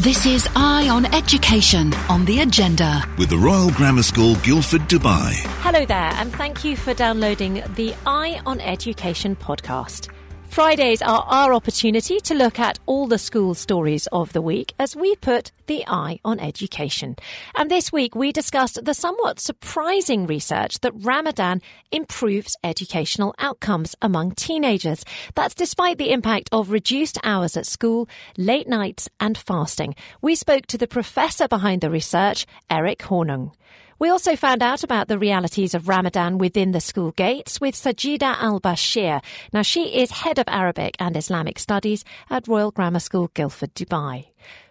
This is Eye on Education on the agenda. with the Royal Grammar School, Guildford, Dubai. Hello there, and thank you for downloading the Eye on Education podcast. Fridays are our opportunity to look at all the school stories of the week as we put the eye on education. And this week we discussed the somewhat surprising research that Ramadan improves educational outcomes among teenagers. That's despite the impact of reduced hours at school, late nights, and fasting. We spoke to the professor behind the research, Eric Hornung. We also found out about the realities of Ramadan within the school gates with Sajida Al Bashir. Now, she is head of Arabic and Islamic Studies at Royal Grammar School, Guildford, Dubai.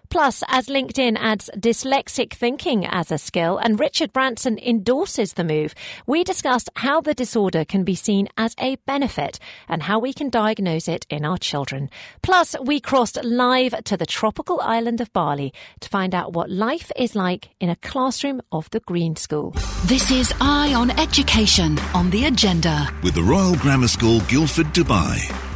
Plus, as LinkedIn adds dyslexic thinking as a skill and Richard Branson endorses the move, we discussed how the disorder can be seen as a benefit and how we can diagnose it in our children. Plus, we crossed live to the tropical island of Bali to find out what life is like in a classroom of the Green School. This is Eye on Education on the agenda. With the Royal Grammar School, Guildford, Dubai.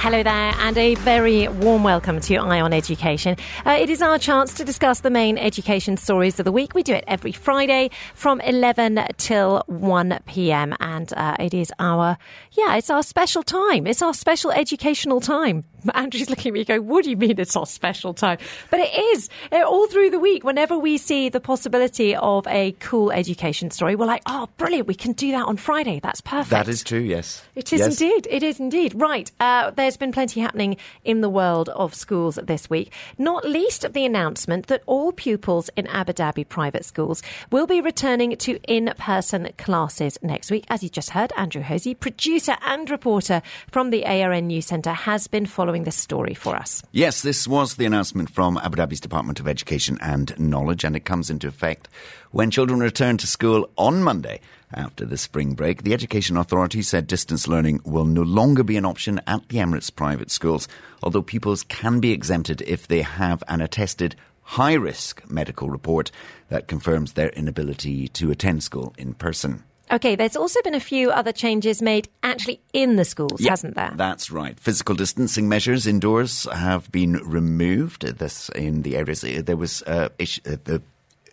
Hello there, and a very warm welcome to Eye on Education. Uh, it is our chance to discuss the main education stories of the week. We do it every Friday from 11 till 1 p.m., and uh, it is our, yeah, it's our special time. It's our special educational time. Andrew's looking at me going, What do you mean it's our special time? But it is. All through the week, whenever we see the possibility of a cool education story, we're like, Oh, brilliant. We can do that on Friday. That's perfect. That is true, yes. It is Yes. indeed. It is indeed. Right. Uh, there's been plenty happening in the world of schools this week, not least of the announcement that all pupils in Abu Dhabi private schools will be returning to in person classes next week. As you just heard, Andrew Hosey, producer and reporter from the ARN News Centre, has been following this story for us. Yes, this was the announcement from Abu Dhabi's Department of Education and Knowledge, and it comes into effect when children return to school on Monday after the spring break. The Education Authority said distance learning will no longer be an option at the Emirates private schools, although pupils can be exempted if they have an attested high risk medical report that confirms their inability to attend school in person. Okay, there's also been a few other changes made actually in the schools, Yeah, hasn't there? That's right. Physical distancing measures indoors have been removed. This in the areas there was uh, uh, the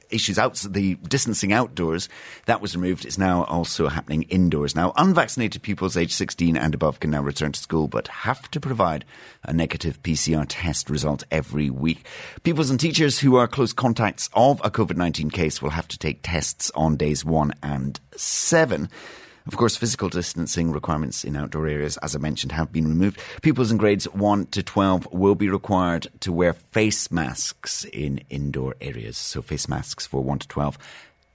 issues out the distancing outdoors that was removed. It's now also happening indoors. Now, unvaccinated pupils aged 16 and above can now return to school, but have to provide a negative PCR test result every week. Pupils and teachers who are close contacts of a COVID 19 case will have to take tests on days one and seven. Of course, physical distancing requirements in outdoor areas, as I mentioned, have been removed. Pupils in grades 1 to 12 will be required to wear face masks in indoor areas. So, face masks for 1 to 12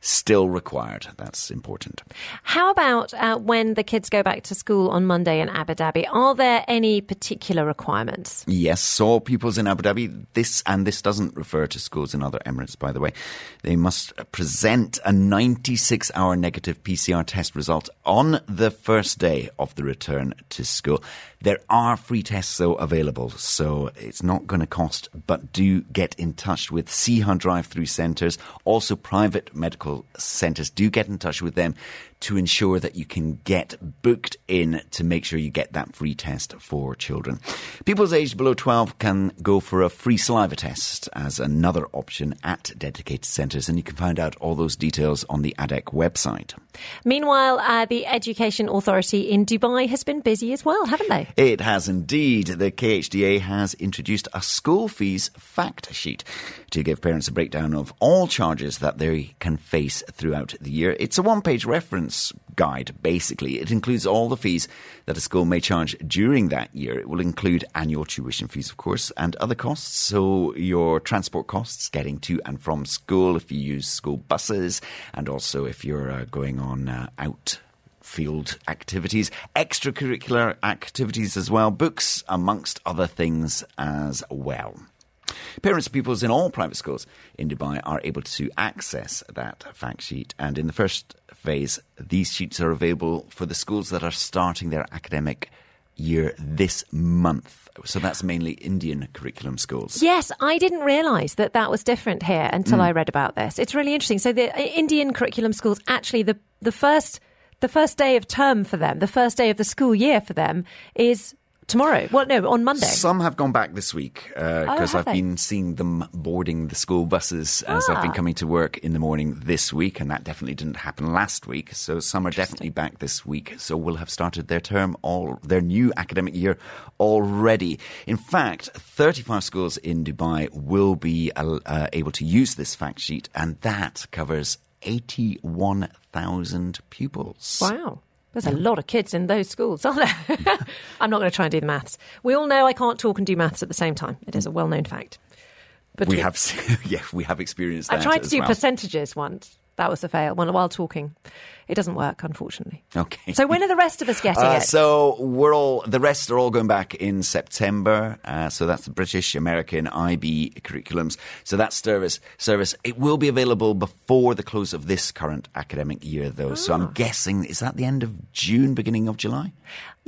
still required. That's important. How about uh, when the kids go back to school on Monday in Abu Dhabi? Are there any particular requirements? Yes, so pupils in Abu Dhabi, this, and this doesn't refer to schools in other Emirates, by the way, they must present a 96 hour negative PCR test result on the first day of the return to school. There are free tests, though, available, so it's not going to cost, but do get in touch with SEHA drive through centres, also private medical centres. Do get in touch with them to ensure that you can get booked in to make sure you get that free test for children. Pupils aged below 12 can go for a free saliva test as another option at dedicated centres, and you can find out all those details on the ADEK website. Meanwhile, uh, the Education Authority in Dubai has been busy as well, haven't they? It has indeed. The KHDA has introduced a school fees fact sheet to give parents a breakdown of all charges that they can face throughout the year. It's a one page reference guide, basically. It includes all the fees that a school may charge during that year. It will include annual tuition fees, of course, and other costs. So, your transport costs getting to and from school if you use school buses, and also if you're uh, going on uh, out field activities, extracurricular activities as well, books, amongst other things as well. Parents and pupils in all private schools in Dubai are able to access that fact sheet. And in the first phase, these sheets are available for the schools that are starting their academic year this month. So that's mainly Indian curriculum schools. Yes, I didn't realise that that was different here until I read about this. It's really interesting. So the uh, Indian curriculum schools actually the the first the first day of term for them, the first day of the school year for them is tomorrow. Well, no, on Monday. Some have gone back this week because Oh, I've they? been seeing them boarding the school buses as I've been Ah. coming to work in the morning this week, and that definitely didn't happen last week. So some are definitely back this week. So will have started their term, all their new academic year already. In fact, 35 schools in Dubai will be uh, uh, able to use this fact sheet, and that covers 81,000 pupils. Wow. There's a lot of kids in those schools, aren't there? I'm not going to try and do the maths. We all know I can't talk and do maths at the same time. It is a well known fact. But We have, yeah, we have experienced I tried to do well. percentages once. That was a fail while, while talking. It doesn't work, unfortunately. Okay. So when are the rest of us getting Uh, it? so we're all the rest are all going back in September. Uh, so that's the British, American, IB curriculums. So that service service it will be available before the close of this current academic year, though. So Ah. I'm guessing is that the end of June, beginning of July?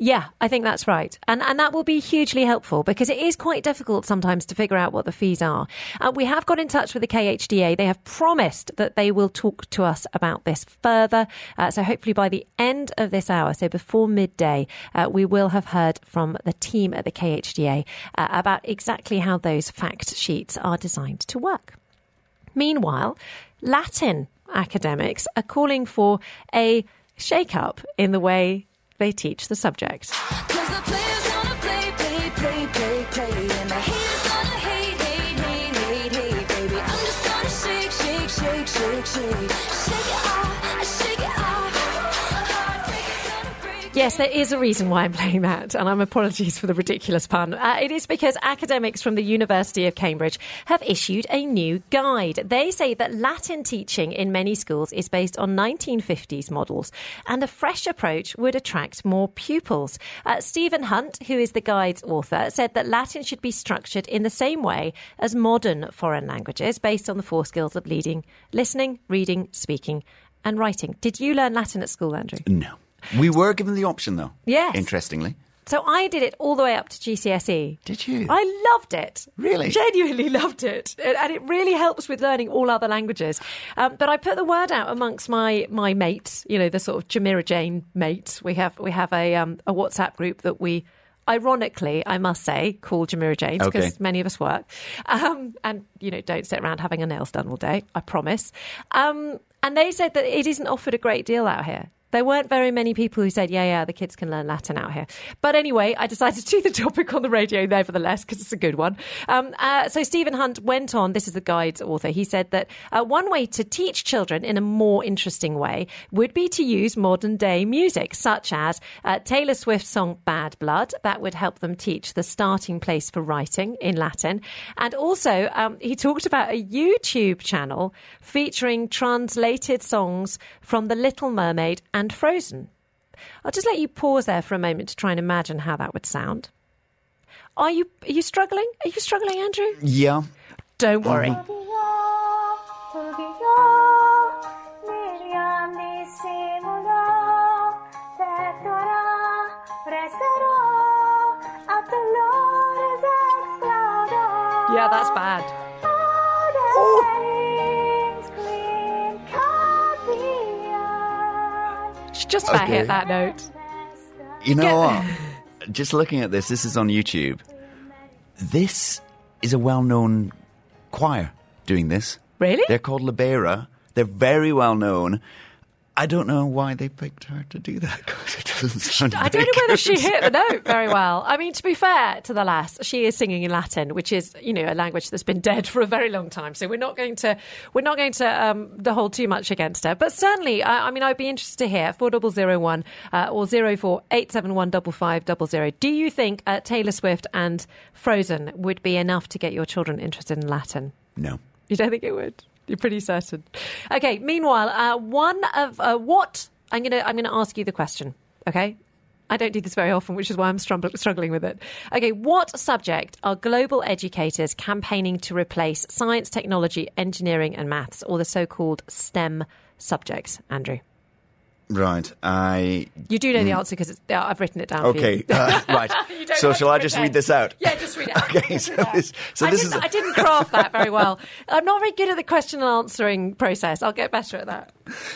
Yeah, I think that's right. And and that will be hugely helpful because it is quite difficult sometimes to figure out what the fees are. Uh, we have got in touch with the KHDA. They have promised that they will talk to us about this further. Uh, so hopefully by the end of this hour, so before midday, uh, we will have heard from the team at the KHDA uh, about exactly how those fact sheets are designed to work. Meanwhile, Latin academics are calling for a shake up in the way they teach the subject. Yes, there is a reason why I'm playing that, and I'm apologies for the ridiculous pun. Uh, it is because academics from the University of Cambridge have issued a new guide. They say that Latin teaching in many schools is based on 1950s models, and a fresh approach would attract more pupils. Uh, Stephen Hunt, who is the guide's author, said that Latin should be structured in the same way as modern foreign languages, based on the four skills of leading, listening, reading, speaking, and writing. Did you learn Latin at school, Andrew? No. We were given the option, though. Yes. Interestingly. So I did it all the way up to GCSE. Did you? I loved it. Really? Genuinely loved it. And it really helps with learning all other languages. Um, but I put the word out amongst my, my mates, you know, the sort of Jumeirah Jane mates. We have, we have a, um, a WhatsApp group that we, ironically, I must say, call Jumeirah Janes because Okay. many of us work. Um, and, you know, don't sit around having our nails done all day, I promise. Um, and they said that it isn't offered a great deal out here. There weren't very many people who said, yeah, yeah, the kids can learn Latin out here. But anyway, I decided to do the topic on the radio nevertheless because it's a good one. Um, uh, so Stephen Hunt went on, this is the guide's author, he said that uh, one way to teach children in a more interesting way would be to use modern day music, such as uh, Taylor Swift's song Bad Blood. That would help them teach the starting place for writing in Latin. And also, um, he talked about a YouTube channel featuring translated songs from The Little Mermaid and Frozen. I'll just let you pause there for a moment to try and imagine how that would sound. Are you are you struggling? Are you struggling, Andrew? Yeah. Don't worry. Uh-huh. Yeah, that's bad. Oh. She just about Okay. hit that note. You know Get- what? Just looking at this, this is on YouTube. This is a well known choir doing this. Really? They're called Libera. They're very well known. I don't know why they picked her to do that because it doesn't sound I don't know whether she hit the note very well. I mean, to be fair to the lass, she is singing in Latin, which is you know a language that's been dead for a very long time. So we're not going to we're not going to um, to hold too much against her. But certainly, I, I mean, I'd be interested to hear four double zero one uh, or zero four eight seven one double five double zero. Do you think uh, Taylor Swift and Frozen would be enough to get your children interested in Latin? No. You don't think it would? You're pretty certain. Okay. Meanwhile, uh, one of uh, what I'm gonna I'm gonna ask you the question. Okay. I don't do this very often, which is why I'm strugg- struggling with it. Okay, what subject are global educators campaigning to replace science, technology, engineering, and maths, or the so called STEM subjects? Andrew. Right. I. You do know the answer because yeah, I've written it down. Okay. Uh, right. So shall I just read this out? Yeah, just read it out. Okay. So read it out. this, so I, this didn't, is. I didn't craft that very well. I'm not very good at the question and answering process. I'll get better at that.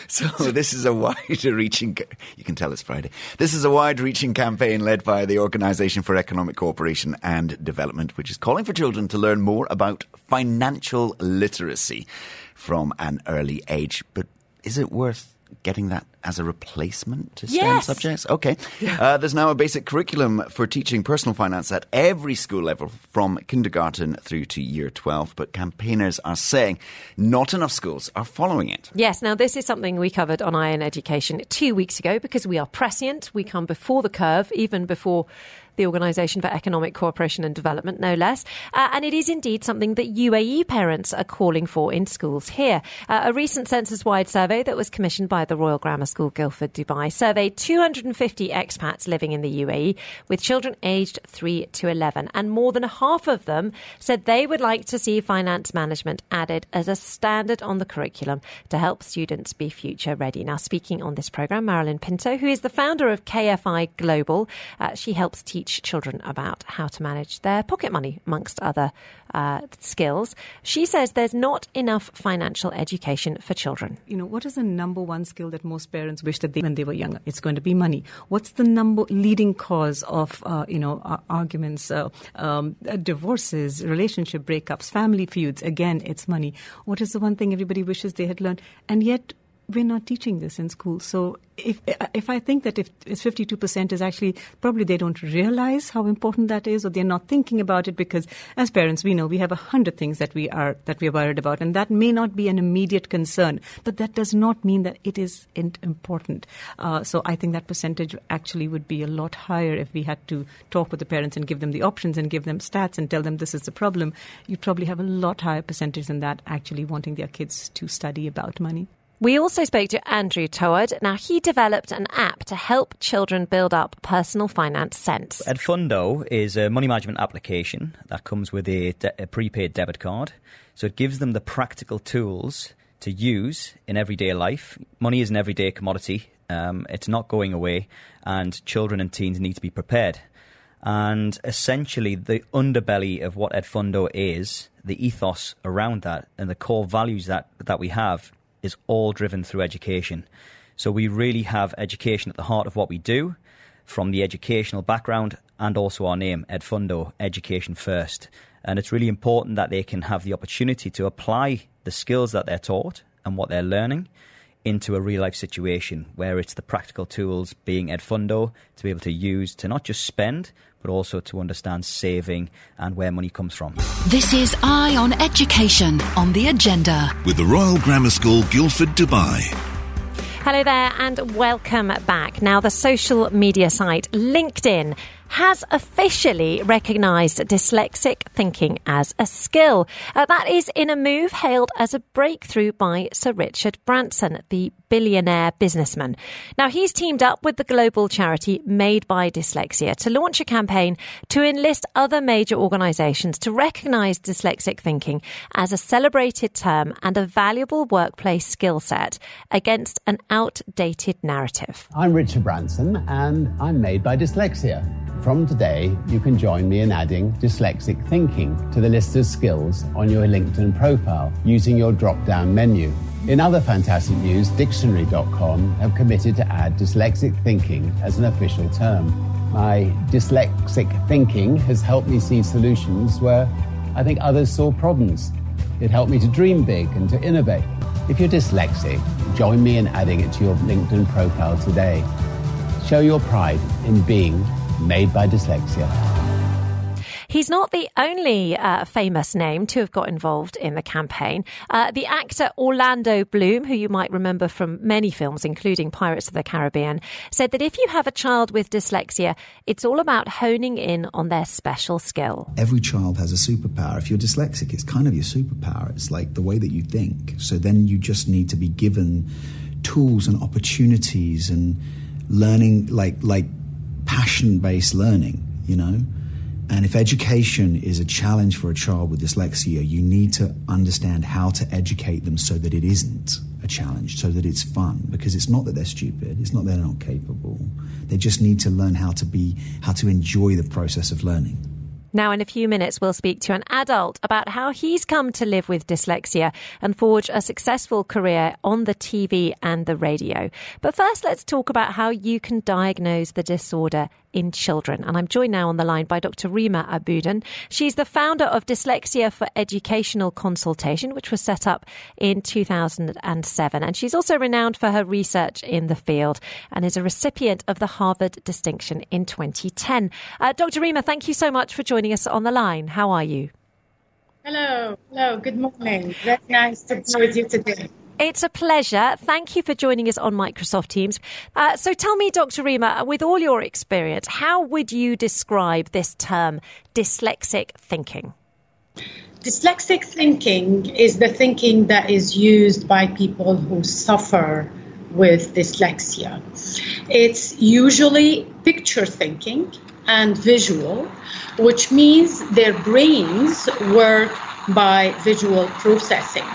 So this is a wide-reaching. You can tell it's Friday. This is a wide-reaching campaign led by the Organisation for Economic Cooperation and Development, which is calling for children to learn more about financial literacy from an early age. But is it worth getting that as a replacement to STEM Yes. subjects? Okay. Uh, there's now a basic curriculum for teaching personal finance at every school level from kindergarten through to year 12, but campaigners are saying not enough schools are following it. Yes, now this is something we covered on Eye on Education two weeks ago because we are prescient. We come before the curve, even before the Organisation for Economic Cooperation and Development, no less. Uh, and it is indeed something that UAE parents are calling for in schools here. Uh, a recent Censuswide survey that was commissioned by the Royal Grammar School Guildford, Dubai, surveyed 250 expats living in the UAE with children aged 3 to 11. And more than half of them said they would like to see finance management added as a standard on the curriculum to help students be future ready. Now, speaking on this programme, Marilyn Pinto, who is the founder of KFI Global, uh, she helps teach children about how to manage their pocket money, amongst other uh, skills. She says there's not enough financial education for children. you know, what is the number one skill that most parents wish that they, when they were younger? It's going to be money. What's the number leading cause of, uh, you know, arguments, uh, um, uh, divorces, relationship breakups, family feuds? Again, it's money. What is the one thing everybody wishes they had learned? And yet, we're not teaching this in school. So if if I think that if it's 52% is actually probably they don't realize how important that is or they're not thinking about it because as parents we know we have a hundred things that we are that we're worried about and that may not be an immediate concern but that does not mean that it is important. Uh, so I think that percentage actually would be a lot higher if we had to talk with the parents and give them the options and give them stats and tell them this is the problem. You'd probably have a lot higher percentage than that actually wanting their kids to study about money. We also spoke to Andrew Toward. Now, he developed an app to help children build up personal finance sense. Edfundo is a money management application that comes with a, de- a prepaid debit card. So it gives them the practical tools to use in everyday life. Money is an everyday commodity. Um, it's not going away, and children and teens need to be prepared. And essentially, the underbelly of what Edfundo is, the ethos around that, and the core values that, that we have is all driven through education. So we really have education at the heart of what we do, from the educational background and also our name, Edfundo, Education First. And it's really important that they can have the opportunity to apply the skills that they're taught and what they're learning into a real life situation where it's the practical tools being Edfundo to be able to use to not just spend, but also to understand saving and where money comes from. This is Eye on Education on the agenda. With the Royal Grammar School, Guildford, Dubai. Hello there and welcome back. Now, the social media site LinkedIn has officially recognised dyslexic thinking as a skill. Uh, that is in a move hailed as a breakthrough by Sir Richard Branson, the billionaire businessman. Now, he's teamed up with the global charity Made by Dyslexia to launch a campaign to enlist other major organisations to recognise dyslexic thinking as a celebrated term and a valuable workplace skill set against an outdated narrative. I'm Richard Branson and I'm made by dyslexia. From today, you can join me in adding dyslexic thinking to the list of skills on your LinkedIn profile using your drop down menu. In other fantastic news, Dictionary.com have committed to add dyslexic thinking as an official term. My dyslexic thinking has helped me see solutions where I think others saw problems. It helped me to dream big and to innovate. If you're dyslexic, join me in adding it to your LinkedIn profile today. Show your pride in being made by dyslexia. He's not the only uh, famous name to have got involved in the campaign. Uh, the actor Orlando Bloom, who you might remember from many films, including Pirates of the Caribbean, said that if you have a child with dyslexia, it's all about honing in on their special skill. every child has a superpower. If you're dyslexic, it's kind of your superpower. It's like the way that you think. So then you just need to be given tools and opportunities and learning, like like passion based learning. You know. And if education is a challenge for a child with dyslexia, you need to understand how to educate them so that it isn't a challenge so that it's fun because it's not that they're stupid, it's not that they're not capable. They just need to learn how to be, how to enjoy the process of learning. Now, in a few minutes, we'll speak to an adult about how he's come to live with dyslexia and forge a successful career on the TV and the radio. But first, let's talk about how you can diagnose the disorder in children. And I'm joined now on the line by Dr. Rima Abudan. She's the founder of Dyslexia for Educational Consultation, which was set up in 2007. And she's also renowned for her research in the field and is a recipient of the Harvard distinction in 2010. Uh, Dr. Rima, thank you so much for joining us on the line. How are you? Hello, hello, good morning. Very nice to be with you today. It's a pleasure. Thank you for joining us on Microsoft Teams. Uh, so tell me, Dr. Rima, with all your experience, how would you describe this term, dyslexic thinking? Dyslexic thinking is the thinking that is used by people who suffer with dyslexia. It's usually picture thinking and visual, which means their brains work by visual processing.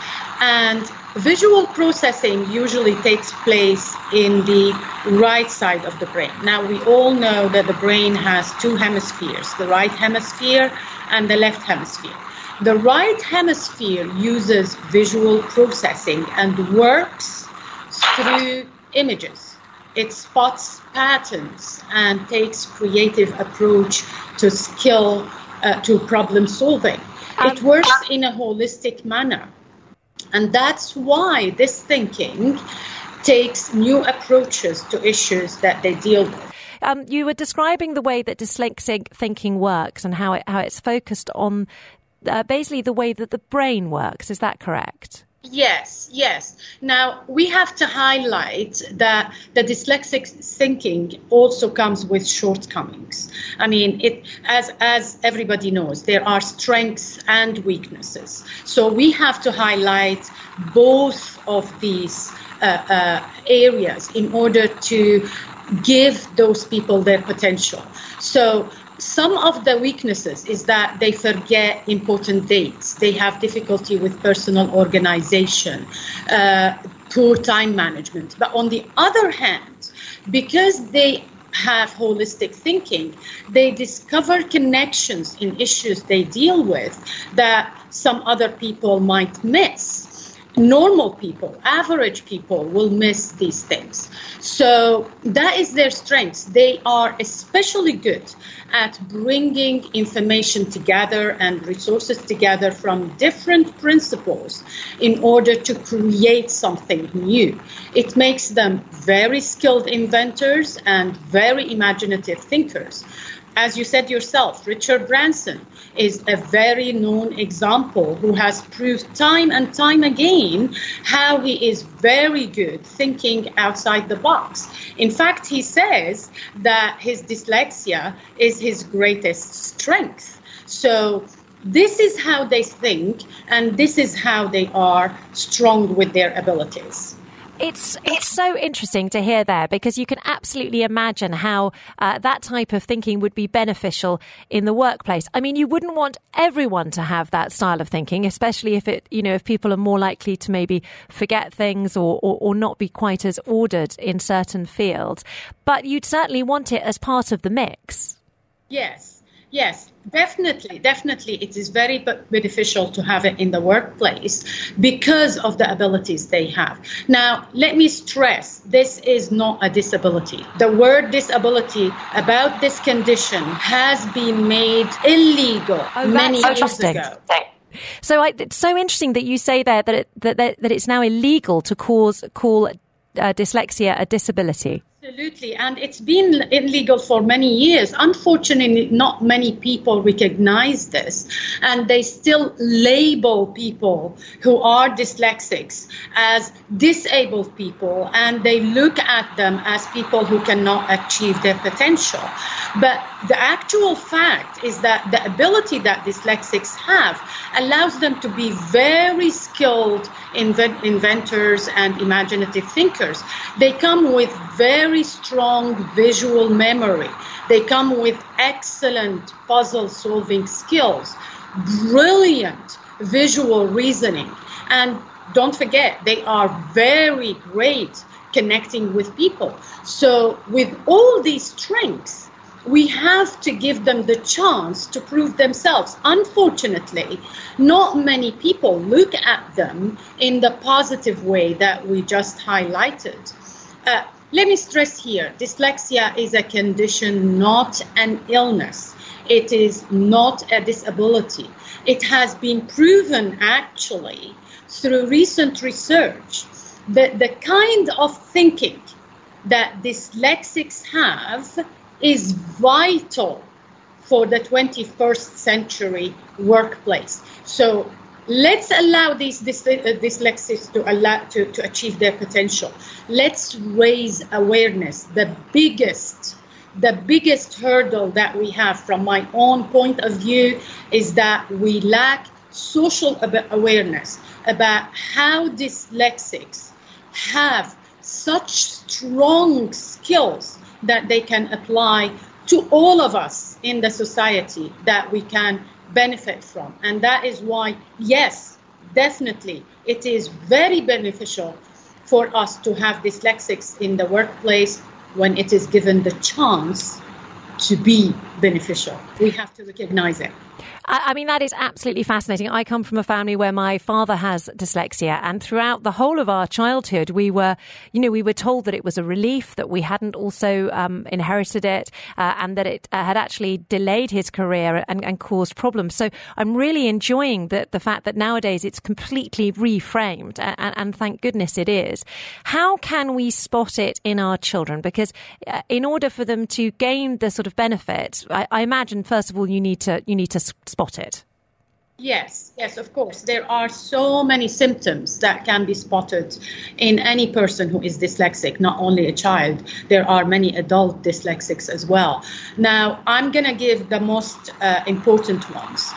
And visual processing usually takes place in the right side of the brain. Now, we all know that the brain has two hemispheres the right hemisphere and the left hemisphere. The right hemisphere uses visual processing and works through images. It spots patterns and takes creative approach to skill uh, to problem solving. It works in a holistic manner. And that's why this thinking takes new approaches to issues that they deal with. Um, you were describing the way that dyslexic thinking works and how it, how it's focused on uh, basically the way that the brain works. Is that correct? Yes, yes. Now we have to highlight that the dyslexic thinking also comes with shortcomings. I mean, it as as everybody knows, there are strengths and weaknesses. So we have to highlight both of these uh, uh, areas in order to give those people their potential. So some of the weaknesses is that they forget important dates. They have difficulty with personal organization, uh, poor time management. But on the other hand, because they have holistic thinking, they discover connections in issues they deal with that some other people might miss normal people, average people will miss these things. So that is their strengths. They are especially good at bringing information together and resources together from different principles in order to create something new. It makes them very skilled inventors and very imaginative thinkers as you said yourself, Richard Branson is a very known example who has proved time and time again how he is very good thinking outside the box. In fact, he says that his dyslexia is his greatest strength. So, this is how they think, and this is how they are strong with their abilities. It's it's so interesting to hear there because you can absolutely imagine how uh, that type of thinking would be beneficial in the workplace. I mean, you wouldn't want everyone to have that style of thinking, especially if it you know if people are more likely to maybe forget things or, or, or not be quite as ordered in certain fields. But you'd certainly want it as part of the mix. Yes, Yes, definitely, definitely. It is very beneficial to have it in the workplace because of the abilities they have. Now, let me stress this is not a disability. The word disability about this condition has been made illegal Oh, many years interesting. ago. So I, it's so interesting that you say there that it, that, that that it's now illegal to cause call uh, dyslexia a disability. Absolutely, and it's been illegal for many years. Unfortunately, not many people recognize this, and they still label people who are dyslexics as disabled people, and they look at them as people who cannot achieve their potential. But the actual fact is that the ability that dyslexics have allows them to be very skilled invent- inventors and imaginative thinkers. They come with very strong visual memory. They come with excellent puzzle solving skills, brilliant visual reasoning. And don't forget, they are very great connecting with people. So, with all these strengths, we have to give them the chance to prove themselves. Unfortunately, not many people look at them in the positive way that we just highlighted. Uh, let me stress here dyslexia is a condition, not an illness. It is not a disability. It has been proven actually through recent research that the kind of thinking that dyslexics have is vital for the 21st century workplace. So let's allow these dys- uh, dyslexics to allow to, to achieve their potential. Let's raise awareness. The biggest the biggest hurdle that we have from my own point of view is that we lack social awareness about how dyslexics have such strong skills that they can apply to all of us in the society that we can benefit from. And that is why, yes, definitely, it is very beneficial for us to have dyslexics in the workplace when it is given the chance to be beneficial. We have to recognize it. I, mean, that is absolutely fascinating. I come from a family where my father has dyslexia, and throughout the whole of our childhood, we were, you know, we were told that it was a relief that we hadn't also um, inherited it, uh, and that it uh, had actually delayed his career and, and caused problems. So I'm really enjoying the the fact that nowadays it's completely reframed, and, and thank goodness it is. How can we spot it in our children? Because uh, in order for them to gain the sort of benefit, I, I imagine first of all you need to you need to spot it. Yes, yes, of course. There are so many symptoms that can be spotted in any person who is dyslexic, not only a child. There are many adult dyslexics as well. Now, I'm going to give the most uh, important ones.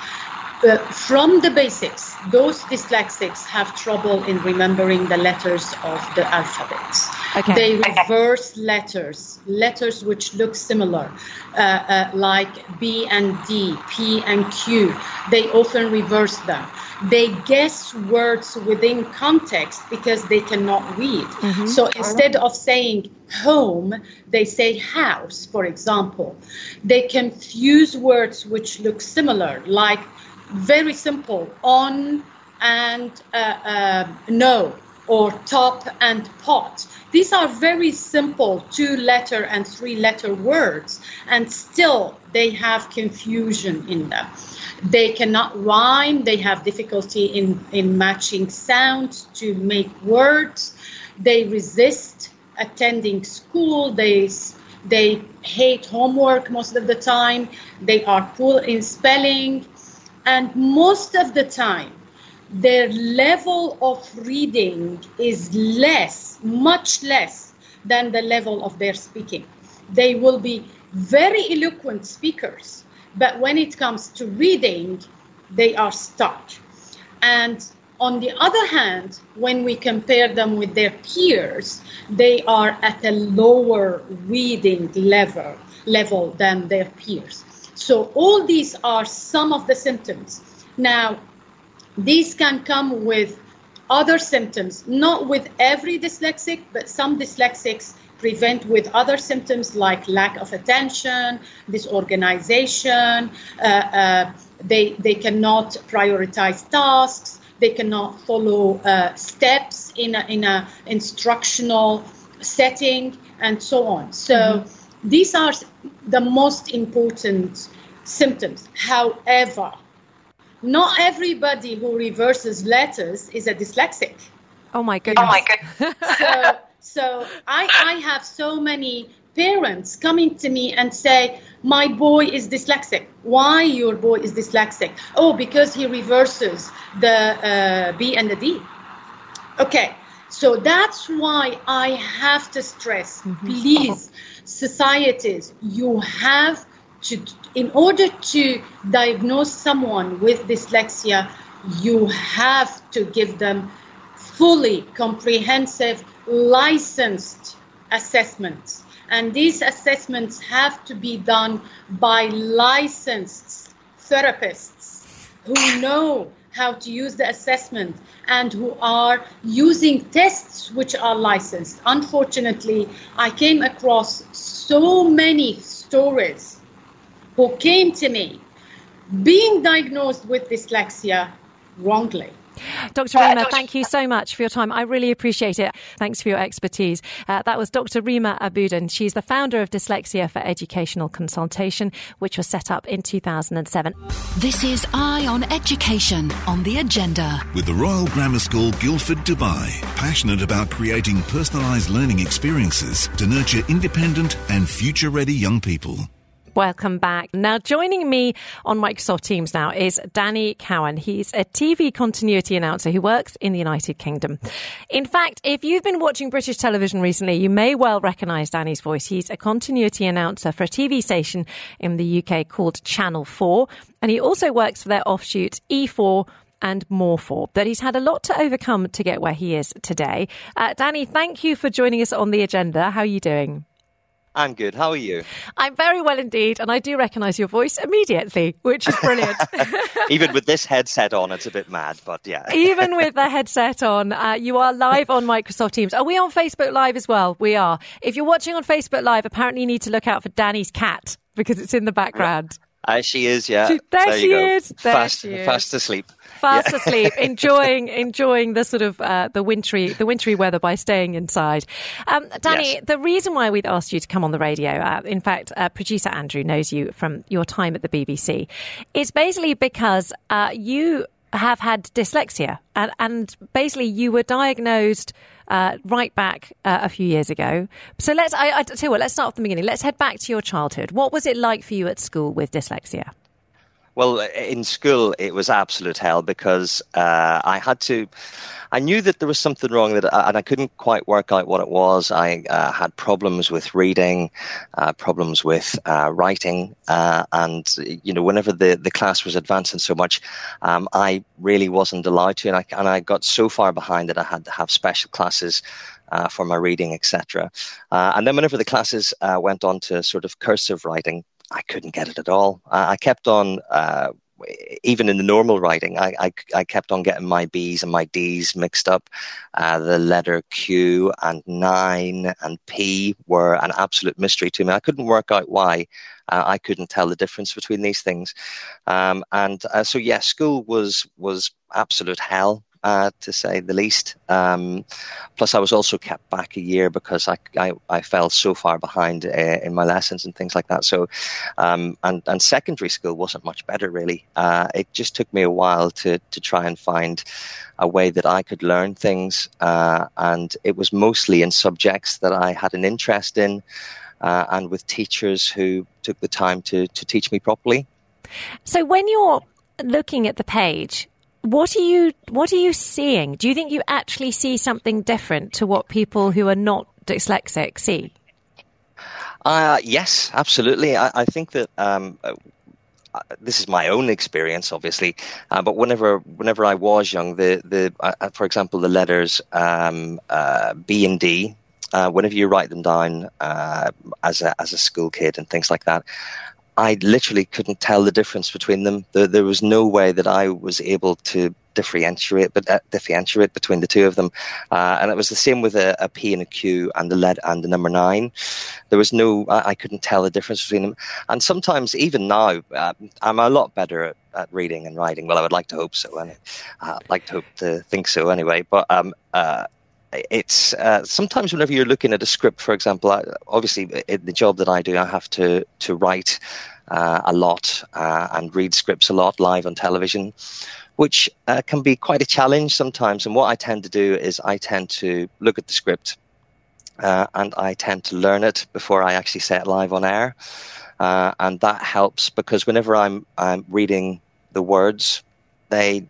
Uh, from the basics, those dyslexics have trouble in remembering the letters of the alphabets. Okay. They reverse letters, letters which look similar, uh, uh, like B and D, P and Q. They often reverse them. They guess words within context because they cannot read. So instead of saying home, they say house, for example. They confuse words which look similar, like very simple on and uh, uh, no or top and pot. These are very simple two letter and three letter words, and still they have confusion in them. They cannot rhyme, they have difficulty in, in matching sounds to make words, they resist attending school, they they hate homework most of the time, they are poor in spelling, and most of the time their level of reading is less, much less than the level of their speaking. They will be very eloquent speakers, but when it comes to reading, they are stuck. And on the other hand, when we compare them with their peers, they are at a lower reading level, level than their peers. So all these are some of the symptoms. Now, these can come with other symptoms, not with every dyslexic, but some dyslexics prevent with other symptoms like lack of attention, disorganization, uh, uh, they, they cannot prioritize tasks, they cannot follow uh, steps in a, in a instructional setting, and so on. So these are the most important symptoms. However, not everybody who reverses letters is a dyslexic. Oh my goodness! Oh my goodness. so, so I, I have so many parents coming to me and say, my boy is dyslexic. Why your boy is dyslexic? Oh, because he reverses the uh, B and the D. Okay, so that's why I have to stress, mm-hmm. please, societies, you have to, in order to diagnose someone with dyslexia, you have to give them fully comprehensive, licensed assessments. And these assessments have to be done by licensed therapists who know how to use the assessment and who are using tests which are licensed. Unfortunately, I came across so many stories who came to me being diagnosed with dyslexia wrongly. Dr. Rima, thank you so much for your time. I really appreciate it. Thanks for your expertise. Uh, that was Dr. Rima Abudan. She's the founder of Dyslexia for Educational Consultation, which was set up in 2007. This is Eye on Education on the agenda. With the Royal Grammar School Guildford, Dubai, passionate about creating personalised learning experiences to nurture independent and future ready young people. Welcome back. Now, joining me on Microsoft Teams now is Danny Cowan. He's a TV continuity announcer who works in the United Kingdom. In fact, if you've been watching British television recently, you may well recognise Danny's voice. He's a continuity announcer for a TV station in the UK called Channel 4, and he also works for their offshoot E4 and more for that he's had a lot to overcome to get where he is today. Uh, Danny, thank you for joining us on the agenda. How are you doing? I'm good. How are you? I'm very well indeed, and I do recognise your voice immediately, which is brilliant. Even with this headset on, it's a bit mad, but yeah. Even with the headset on, uh, you are live on Microsoft Teams. Are we on Facebook Live as well? We are. If you're watching on Facebook Live, apparently you need to look out for Danny's cat because it's in the background. Uh, she is, yeah. There you she is. There fast, she is. fast asleep. Fast Yeah. asleep, enjoying enjoying the sort of uh, the wintry the wintry weather by staying inside. Um, Danny, Yes. the reason why we've asked you to come on the radio, uh, in fact, uh, producer Andrew knows you from your time at the BBC, is basically because uh, you have had dyslexia, and, and basically you were diagnosed. Uh, right back uh, a few years ago. So let's, I, I tell you what, let's start from the beginning. Let's head back to your childhood. What was it like for you at school with dyslexia? Well, in school, it was absolute hell because uh, I had to. I knew that there was something wrong, that, and I couldn't quite work out what it was. I uh, had problems with reading, uh, problems with uh, writing, uh, and you know, whenever the, the class was advancing so much, um, I really wasn't allowed to, and I, and I got so far behind that I had to have special classes uh, for my reading, etc. Uh, and then whenever the classes uh, went on to sort of cursive writing, I couldn't get it at all. I, I kept on. Uh, even in the normal writing, I, I, I kept on getting my B's and my D's mixed up. Uh, the letter Q and nine and P were an absolute mystery to me. I couldn't work out why. Uh, I couldn't tell the difference between these things. Um, and uh, so, yeah, school was was absolute hell. Uh, to say the least. Um, plus, I was also kept back a year because I, I, I fell so far behind uh, in my lessons and things like that. So, um, and, and secondary school wasn't much better, really. Uh, it just took me a while to, to try and find a way that I could learn things. Uh, and it was mostly in subjects that I had an interest in uh, and with teachers who took the time to, to teach me properly. So when you're looking at the page, what are you what are you seeing? Do you think you actually see something different to what people who are not dyslexic see? Uh, yes, absolutely. I, I think that um, uh, this is my own experience, obviously. Uh, but whenever whenever I was young, the the uh, uh, for example the letters um, uh, B and D, whenever you write them down as a as a school kid and things like that. I literally couldn't tell the difference between them. There, there was no way that I was able to differentiate, but uh, differentiate between the two of them. Uh, and it was the same with a, a P and a Q and the lead and the number nine. There was no, I, I couldn't tell the difference between them. And sometimes, even now, uh, I'm a lot better at, at reading and writing. Well, I would like to hope so. And uh, I'd like to hope to think so anyway. But um, uh, it's uh, sometimes whenever you're looking at a script, for example, I, obviously in the job that I do, I have to to write uh, a lot uh, and read scripts a lot live on television, which uh, can be quite a challenge sometimes. And what I tend to do is I tend to look at the script uh, and I tend to learn it before I actually say it live on air, uh, and that helps because whenever I'm I'm reading the words, they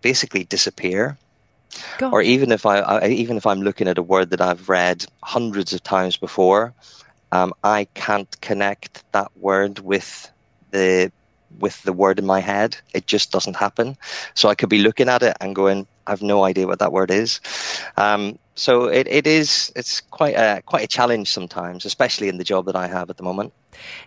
basically disappear or even if I, I even if I'm looking at a word that I've read hundreds of times before, um, I can't connect that word with the with the word in my head. It just doesn't happen. So I could be looking at it and going, I've no idea what that word is. Um, so it, it is it's quite a quite a challenge sometimes, especially in the job that I have at the moment.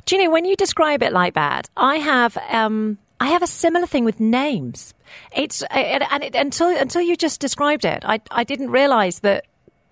Do you know when you describe it like that? I have um, I have a similar thing with names. It's uh, and, and it, until until you just described it, I I didn't realise that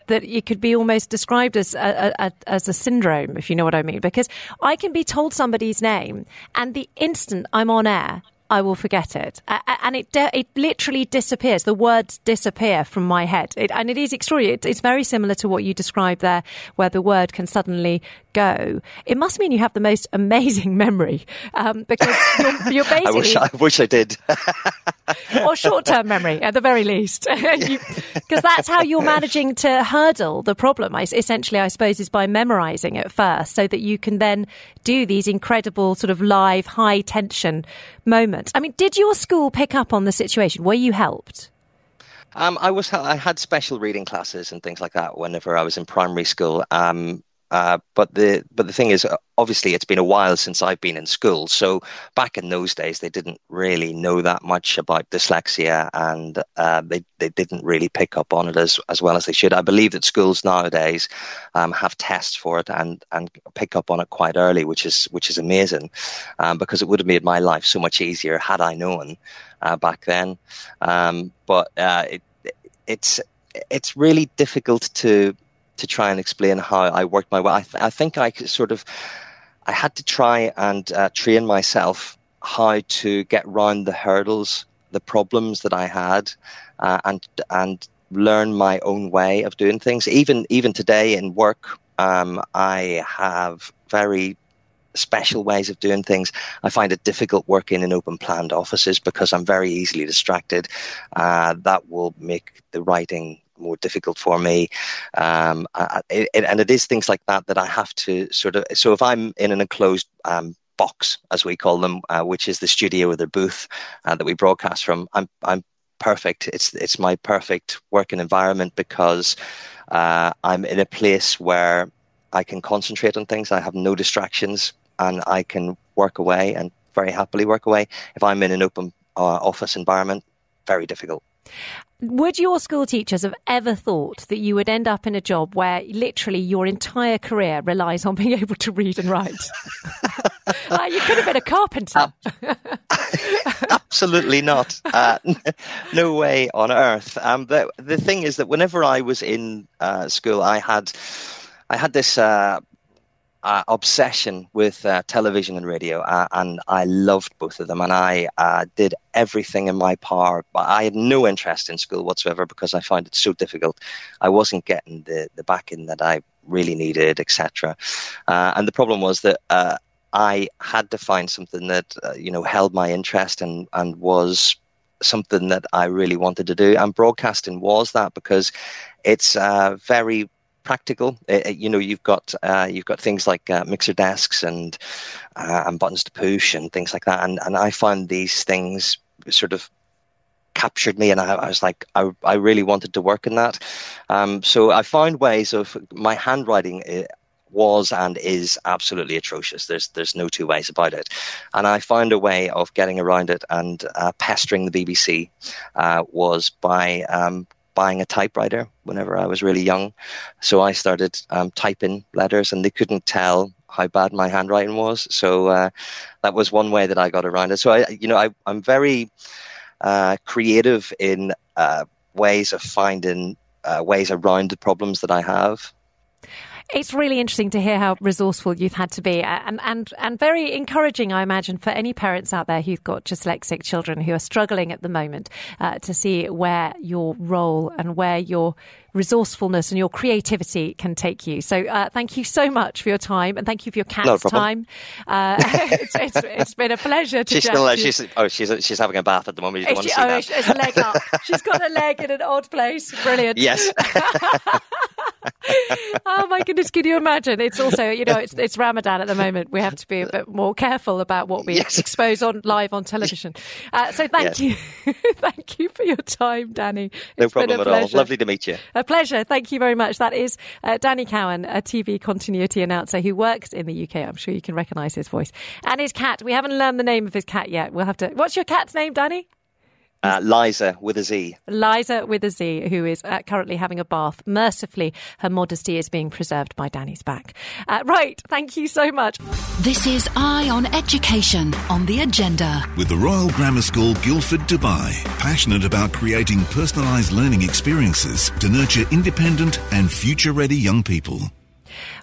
that it could be almost described as a, a, as a syndrome, if you know what I mean. Because I can be told somebody's name, and the instant I'm on air, I will forget it, and it de- it literally disappears. The words disappear from my head, it, and it is extraordinary. It, it's very similar to what you described there, where the word can suddenly go. It must mean you have the most amazing memory, um, because you're, you're basically I wish I wish I did. or short-term memory at the very least, because that's how you're managing to hurdle the problem. I, essentially, I suppose, is by memorising it first, so that you can then do these incredible sort of live, high-tension moments. I mean, did your school pick up on the situation? Were you helped? Um, I was I had special reading classes and things like that whenever I was in primary school. Um, uh, but the but the thing is, uh, obviously, it's been a while since I've been in school. So back in those days, they didn't really know that much about dyslexia, and uh, they they didn't really pick up on it as as well as they should. I believe that schools nowadays um, have tests for it and and pick up on it quite early, which is which is amazing, um, because it would have made my life so much easier had I known uh, back then. Um, but uh, it, it's it's really difficult to to try and explain how I worked my way. I, th- I think I sort of I had to try and uh, train myself how to get round the hurdles, the problems that I had, uh, and and learn my own way of doing things. Even even today in work, um, I have very special ways of doing things. I find it difficult working in open planned offices because I'm very easily distracted. Uh, that will make the writing more difficult for me. Um, I, it, and it is things like that that I have to sort of. So if I'm in an enclosed um, box, as we call them, uh, which is the studio or the booth uh, that we broadcast from, I'm I'm perfect. It's it's my perfect working environment because uh, I'm in a place where I can concentrate on things. I have no distractions, and I can work away and very happily work away. If I'm in an open uh, office environment, very difficult. Would your school teachers have ever thought that you would end up in a job where literally your entire career relies on being able to read and write? uh, you could have been a carpenter. Absolutely not. Uh, no way on earth. Um, the the thing is that whenever I was in uh, school, I had I had this uh, obsession with uh, television and radio, uh, and I loved both of them. And I uh, did everything in my power. But I had no interest in school whatsoever because I found it so difficult. I wasn't getting the the backing that I really needed, etc. Uh, and the problem was that. Uh, I had to find something that you know held my interest and and was something that I really wanted to do. And broadcasting was that because it's uh, very practical. Uh, you know, you've got uh, you've got things like uh, mixer desks and uh, and buttons to push and things like that. And and I found these things sort of captured me, and I, I was like, I I really wanted to work in that. Um, so I found ways of my handwriting. uh, was and is absolutely atrocious. There's there's no two ways about it, and I found a way of getting around it and uh, pestering the BBC uh, was by um, buying a typewriter whenever I was really young. So I started um, typing letters, and they couldn't tell how bad my handwriting was. So uh, that was one way that I got around it. So I, you know, I, I'm very uh, creative in uh, ways of finding uh, ways around the problems that I have. It's really interesting to hear how resourceful you've had to be, and and and very encouraging, I imagine, for any parents out there who've got dyslexic children who are struggling at the moment uh, to see where your role and where your resourcefulness and your creativity can take you. So, uh, thank you so much for your time, and thank you for your cat's No time. Uh, it's, it's, it's been a pleasure to She's still uh, she's oh she's she's having a bath at the moment. You don't Is want she- to see oh, that. it's a leg up. She's got a leg in an odd place. Brilliant. Yes. oh my goodness, can you imagine? It's also, you know, it's it's Ramadan at the moment. We have to be a bit more careful about what we Yes. expose on live on television. Uh, so thank Yes. you, thank you for your time, Danny. No It's been problem a at all. Lovely to meet you. A pleasure. Thank you very much. That is uh, Danny Cowan, a TV continuity announcer who works in the UK. I'm sure you can recognise his voice and his cat. We haven't learned the name of his cat yet. We'll have to. What's your cat's name, Danny? Uh, Liza with a Z. Liza with a Z, who is uh, currently having a bath. Mercifully, her modesty is being preserved by Danny's back. Uh, right, thank you so much. This is Eye on Education on the agenda. With the Royal Grammar School Guildford, Dubai, passionate about creating personalised learning experiences to nurture independent and future ready young people.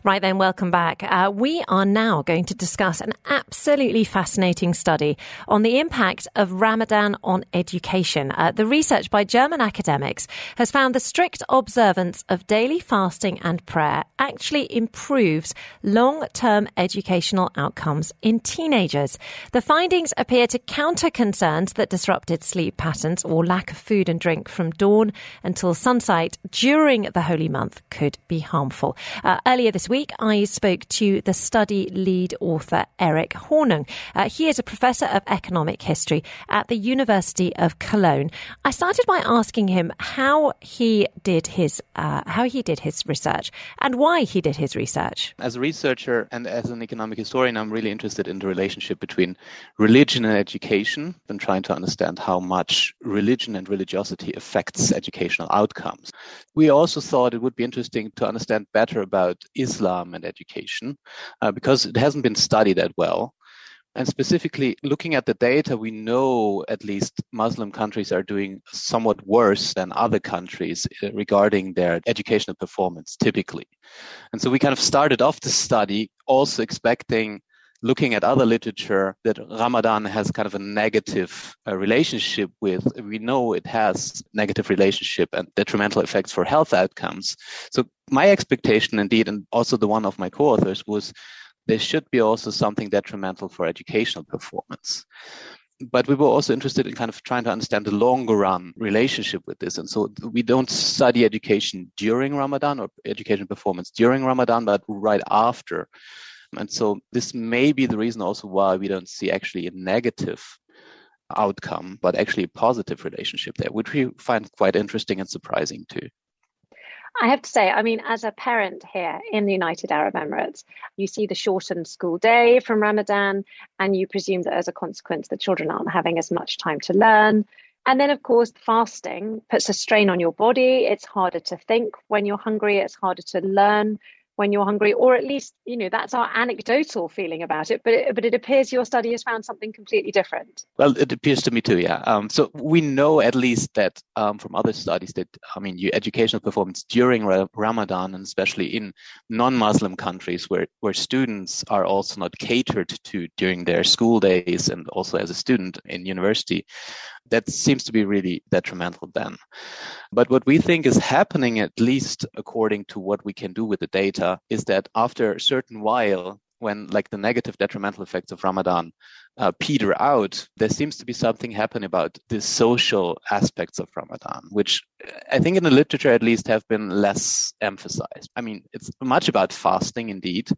Right then, welcome back. Uh, we are now going to discuss an absolutely fascinating study on the impact of Ramadan on education. Uh, the research by German academics has found the strict observance of daily fasting and prayer actually improves long term educational outcomes in teenagers. The findings appear to counter concerns that disrupted sleep patterns or lack of food and drink from dawn until sunset during the holy month could be harmful. Uh, earlier this week, I spoke to the study lead author, Erik Hornung. Uh, he is a professor of economic history at the University of Cologne. I started by asking him how he did his uh, how he did his research and why he did his research. As a researcher and as an economic historian, I'm really interested in the relationship between religion and education and trying to understand how much religion and religiosity affects educational outcomes. We also thought it would be interesting to understand better about Islam and education uh, because it hasn't been studied that well. And specifically, looking at the data, we know at least Muslim countries are doing somewhat worse than other countries uh, regarding their educational performance, typically. And so we kind of started off the study also expecting looking at other literature that Ramadan has kind of a negative uh, relationship with. We know it has negative relationship and detrimental effects for health outcomes. So my expectation, indeed, and also the one of my co-authors, was there should be also something detrimental for educational performance. But we were also interested in kind of trying to understand the longer run relationship with this. And so we don't study education during Ramadan or education performance during Ramadan, but right after. And so this may be the reason also why we don't see actually a negative outcome, but actually a positive relationship there, which we find quite interesting and surprising too. I have to say, I mean, as a parent here in the United Arab Emirates, you see the shortened school day from Ramadan, and you presume that as a consequence, the children aren't having as much time to learn. And then, of course, fasting puts a strain on your body. It's harder to think when you're hungry, it's harder to learn when you're hungry, or at least, you know, that's our anecdotal feeling about it. But it, but it appears your study has found something completely different. Well, it appears to me too, yeah. Um, so we know at least that um, from other studies that, I mean, your educational performance during Ramadan, and especially in non-Muslim countries where, where students are also not catered to during their school days and also as a student in university, that seems to be really detrimental then. But what we think is happening, at least according to what we can do with the data, is that after a certain while, when like the negative detrimental effects of Ramadan uh, peter out, there seems to be something happening about the social aspects of Ramadan, which I think in the literature at least have been less emphasized. I mean, it's much about fasting indeed.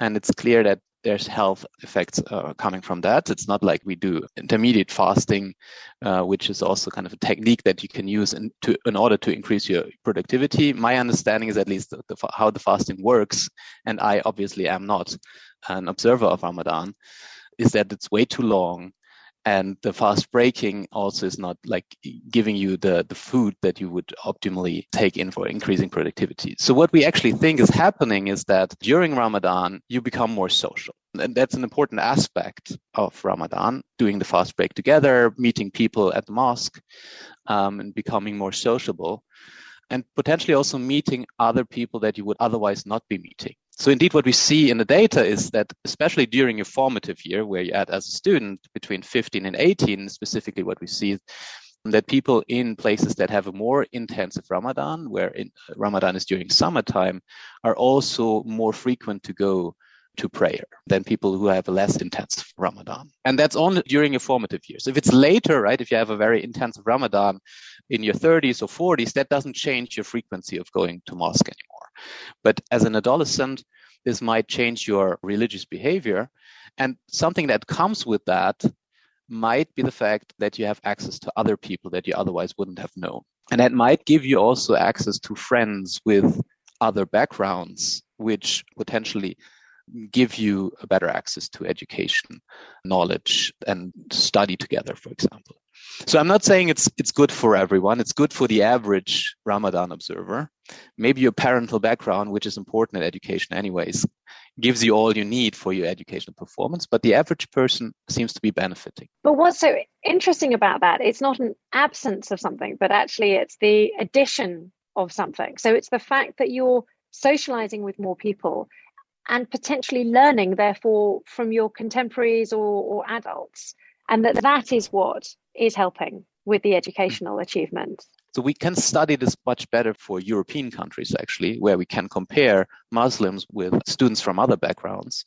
And it's clear that there's health effects uh, coming from that. It's not like we do intermediate fasting, uh, which is also kind of a technique that you can use in, to, in order to increase your productivity. My understanding is at least the, the, how the fasting works, and I obviously am not an observer of Ramadan, is that it's way too long and the fast breaking also is not like giving you the, the food that you would optimally take in for increasing productivity. So what we actually think is happening is that during Ramadan, you become more social. And that's an important aspect of Ramadan, doing the fast break together, meeting people at the mosque, um, and becoming more sociable and potentially also meeting other people that you would otherwise not be meeting. So indeed, what we see in the data is that, especially during your formative year, where you're as a student between 15 and 18, specifically what we see that people in places that have a more intensive Ramadan, where in, uh, Ramadan is during summertime, are also more frequent to go to prayer than people who have a less intense Ramadan. And that's only during your formative years. If it's later, right, if you have a very intensive Ramadan in your 30s or 40s, that doesn't change your frequency of going to mosque anymore. But as an adolescent, this might change your religious behavior. And something that comes with that might be the fact that you have access to other people that you otherwise wouldn't have known. And that might give you also access to friends with other backgrounds, which potentially give you a better access to education, knowledge, and study together, for example. So I'm not saying it's it's good for everyone. It's good for the average Ramadan observer. Maybe your parental background, which is important in education anyways, gives you all you need for your educational performance, but the average person seems to be benefiting. But what's so interesting about that, it's not an absence of something, but actually it's the addition of something. So it's the fact that you're socializing with more people and potentially learning, therefore, from your contemporaries or, or adults. And that that is what is helping with the mm-hmm. educational achievement. So we can study this much better for European countries, actually, where we can compare Muslims with students from other backgrounds.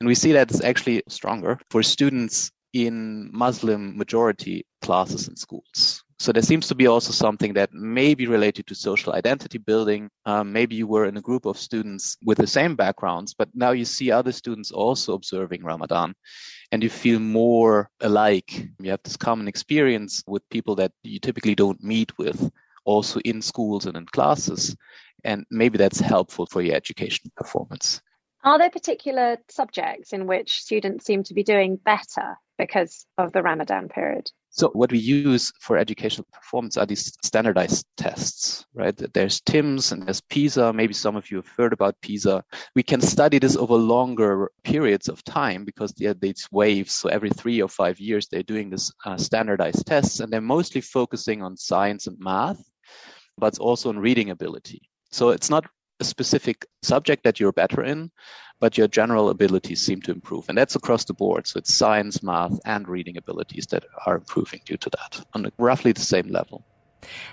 And we see that it's actually stronger for students in Muslim majority classes in schools. So there seems to be also something that may be related to social identity building. Um, maybe you were in a group of students with the same backgrounds, but now you see other students also observing Ramadan and you feel more alike. You have this common experience with people that you typically don't meet with also in schools and in classes. And maybe that's helpful for your education performance. Are there particular subjects in which students seem to be doing better because of the Ramadan period? So what we use for educational performance are these standardized tests, right? There's TIMSS and there's PISA. Maybe some of you have heard about PISA. We can study this over longer periods of time because they are these waves. So every three or five years, they're doing this uh, standardized tests and they're mostly focusing on science and math, but also on reading ability. So it's not a specific subject that you're better in, but your general abilities seem to improve. And that's across the board. So it's science, math, and reading abilities that are improving due to that on roughly the same level.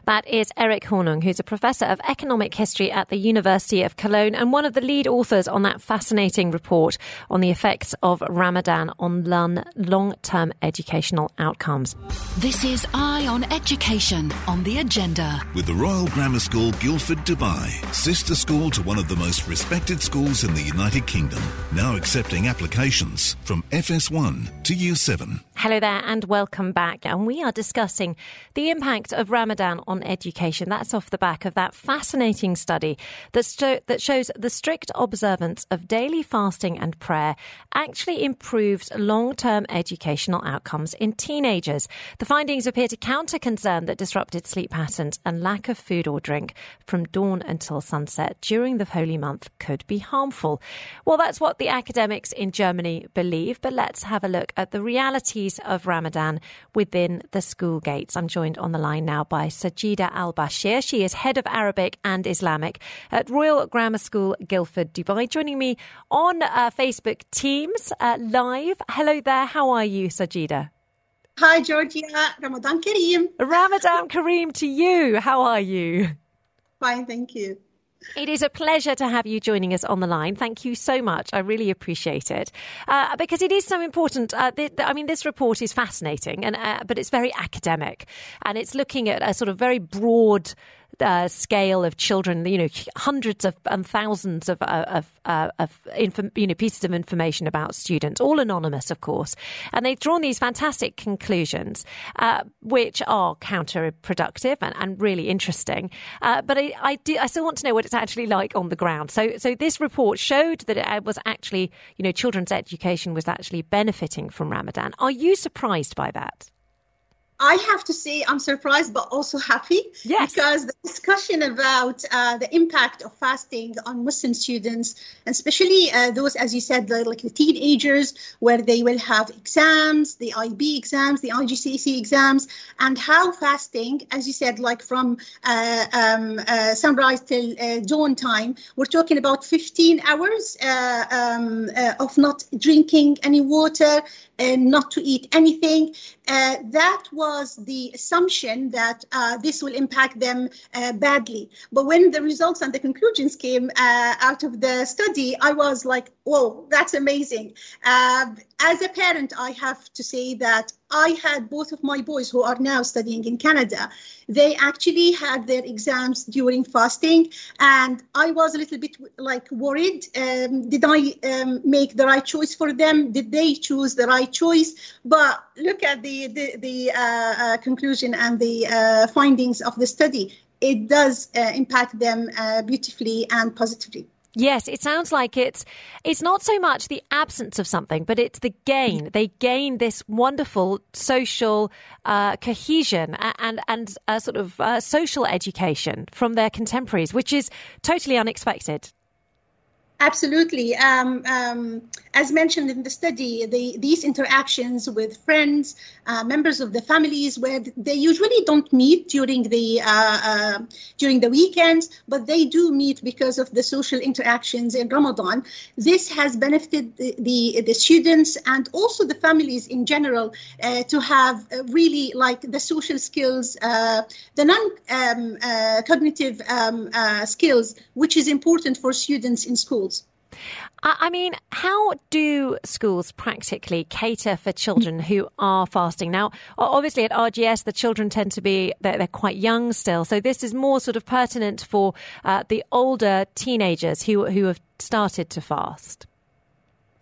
That is Erik Hornung, who's a professor of economic history at the University of Cologne and one of the lead authors on that fascinating report on the effects of Ramadan on long term educational outcomes. This is Eye on Education on the agenda. With the Royal Grammar School Guildford, Dubai, sister school to one of the most respected schools in the United Kingdom, now accepting applications from FS1 to Year 7. Hello there and welcome back. And we are discussing the impact of Ramadan on education. That's off the back of that fascinating study that, sto- that shows the strict observance of daily fasting and prayer actually improves long term educational outcomes in teenagers. The findings appear to counter concern that disrupted sleep patterns and lack of food or drink from dawn until sunset during the holy month could be harmful. Well, that's what the academics in Germany believe, but let's have a look at the realities of Ramadan within the school gates. I'm joined on the line now by Sajida Al Bashir. She is head of Arabic and Islamic at Royal Grammar School, Guildford, Dubai. Joining me on uh, Facebook Teams uh, live. Hello there. How are you, Sajida? Hi, Georgia. Ramadan Kareem. Ramadan Kareem to you. How are you? Fine, thank you. It is a pleasure to have you joining us on the line. Thank you so much. I really appreciate it uh, because it is so important. Uh, I mean, this report is fascinating, and uh, but it's very academic, and it's looking at a sort of very broad uh, scale of children, you know, hundreds of and thousands of uh, of, uh, of you know pieces of information about students, all anonymous, of course, and they've drawn these fantastic conclusions, uh, which are counterproductive and, and really interesting. Uh, but I, I, do, I still want to know what it's actually like on the ground. So, so this report showed that it was actually, you know, children's education was actually benefiting from Ramadan. Are you surprised by that? I have to say I'm surprised but also happy yes. because the discussion about uh, the impact of fasting on Muslim students, and especially uh, those, as you said, like, like, the teenagers, where they will have exams, the IB exams, the IGCSE exams, and how fasting, as you said, like from uh, um, uh, sunrise till uh, dawn time, we're talking about 15 hours uh, um, of not drinking any water, and not to eat anything. Uh, that was the assumption that uh, this will impact them uh, badly. But when the results and the conclusions came uh, out of the study, I was like, whoa, that's amazing. Uh, as a parent, I have to say that I had both of my boys who are now studying in Canada. They actually had their exams during fasting, and I was a little bit like worried. Um, did I um, make the right choice for them? Did they choose the right choice? But look at the the, the uh, uh, conclusion and the uh, findings of the study. It does uh, impact them uh, beautifully and positively. Yes, it sounds like it's it's not so much the absence of something, but it's the gain. They gain this wonderful social uh, cohesion and and, uh, sort of uh, social education from their contemporaries, which is totally unexpected. Absolutely. Um, um, as mentioned in the study, the, these interactions with friends, uh, members of the families, where they usually don't meet during the uh, uh, during the weekends, but they do meet because of the social interactions in Ramadan. This has benefited the, the, the students and also the families in general uh, to have uh, really like the social skills, uh, the non-cognitive um, um, skills, which is important for students in schools. I mean, how do schools practically cater for children who are fasting? Now, obviously at RGS, the children tend to be, they're, they're quite young still. So this is more sort of pertinent for uh, the older teenagers who, who have started to fast.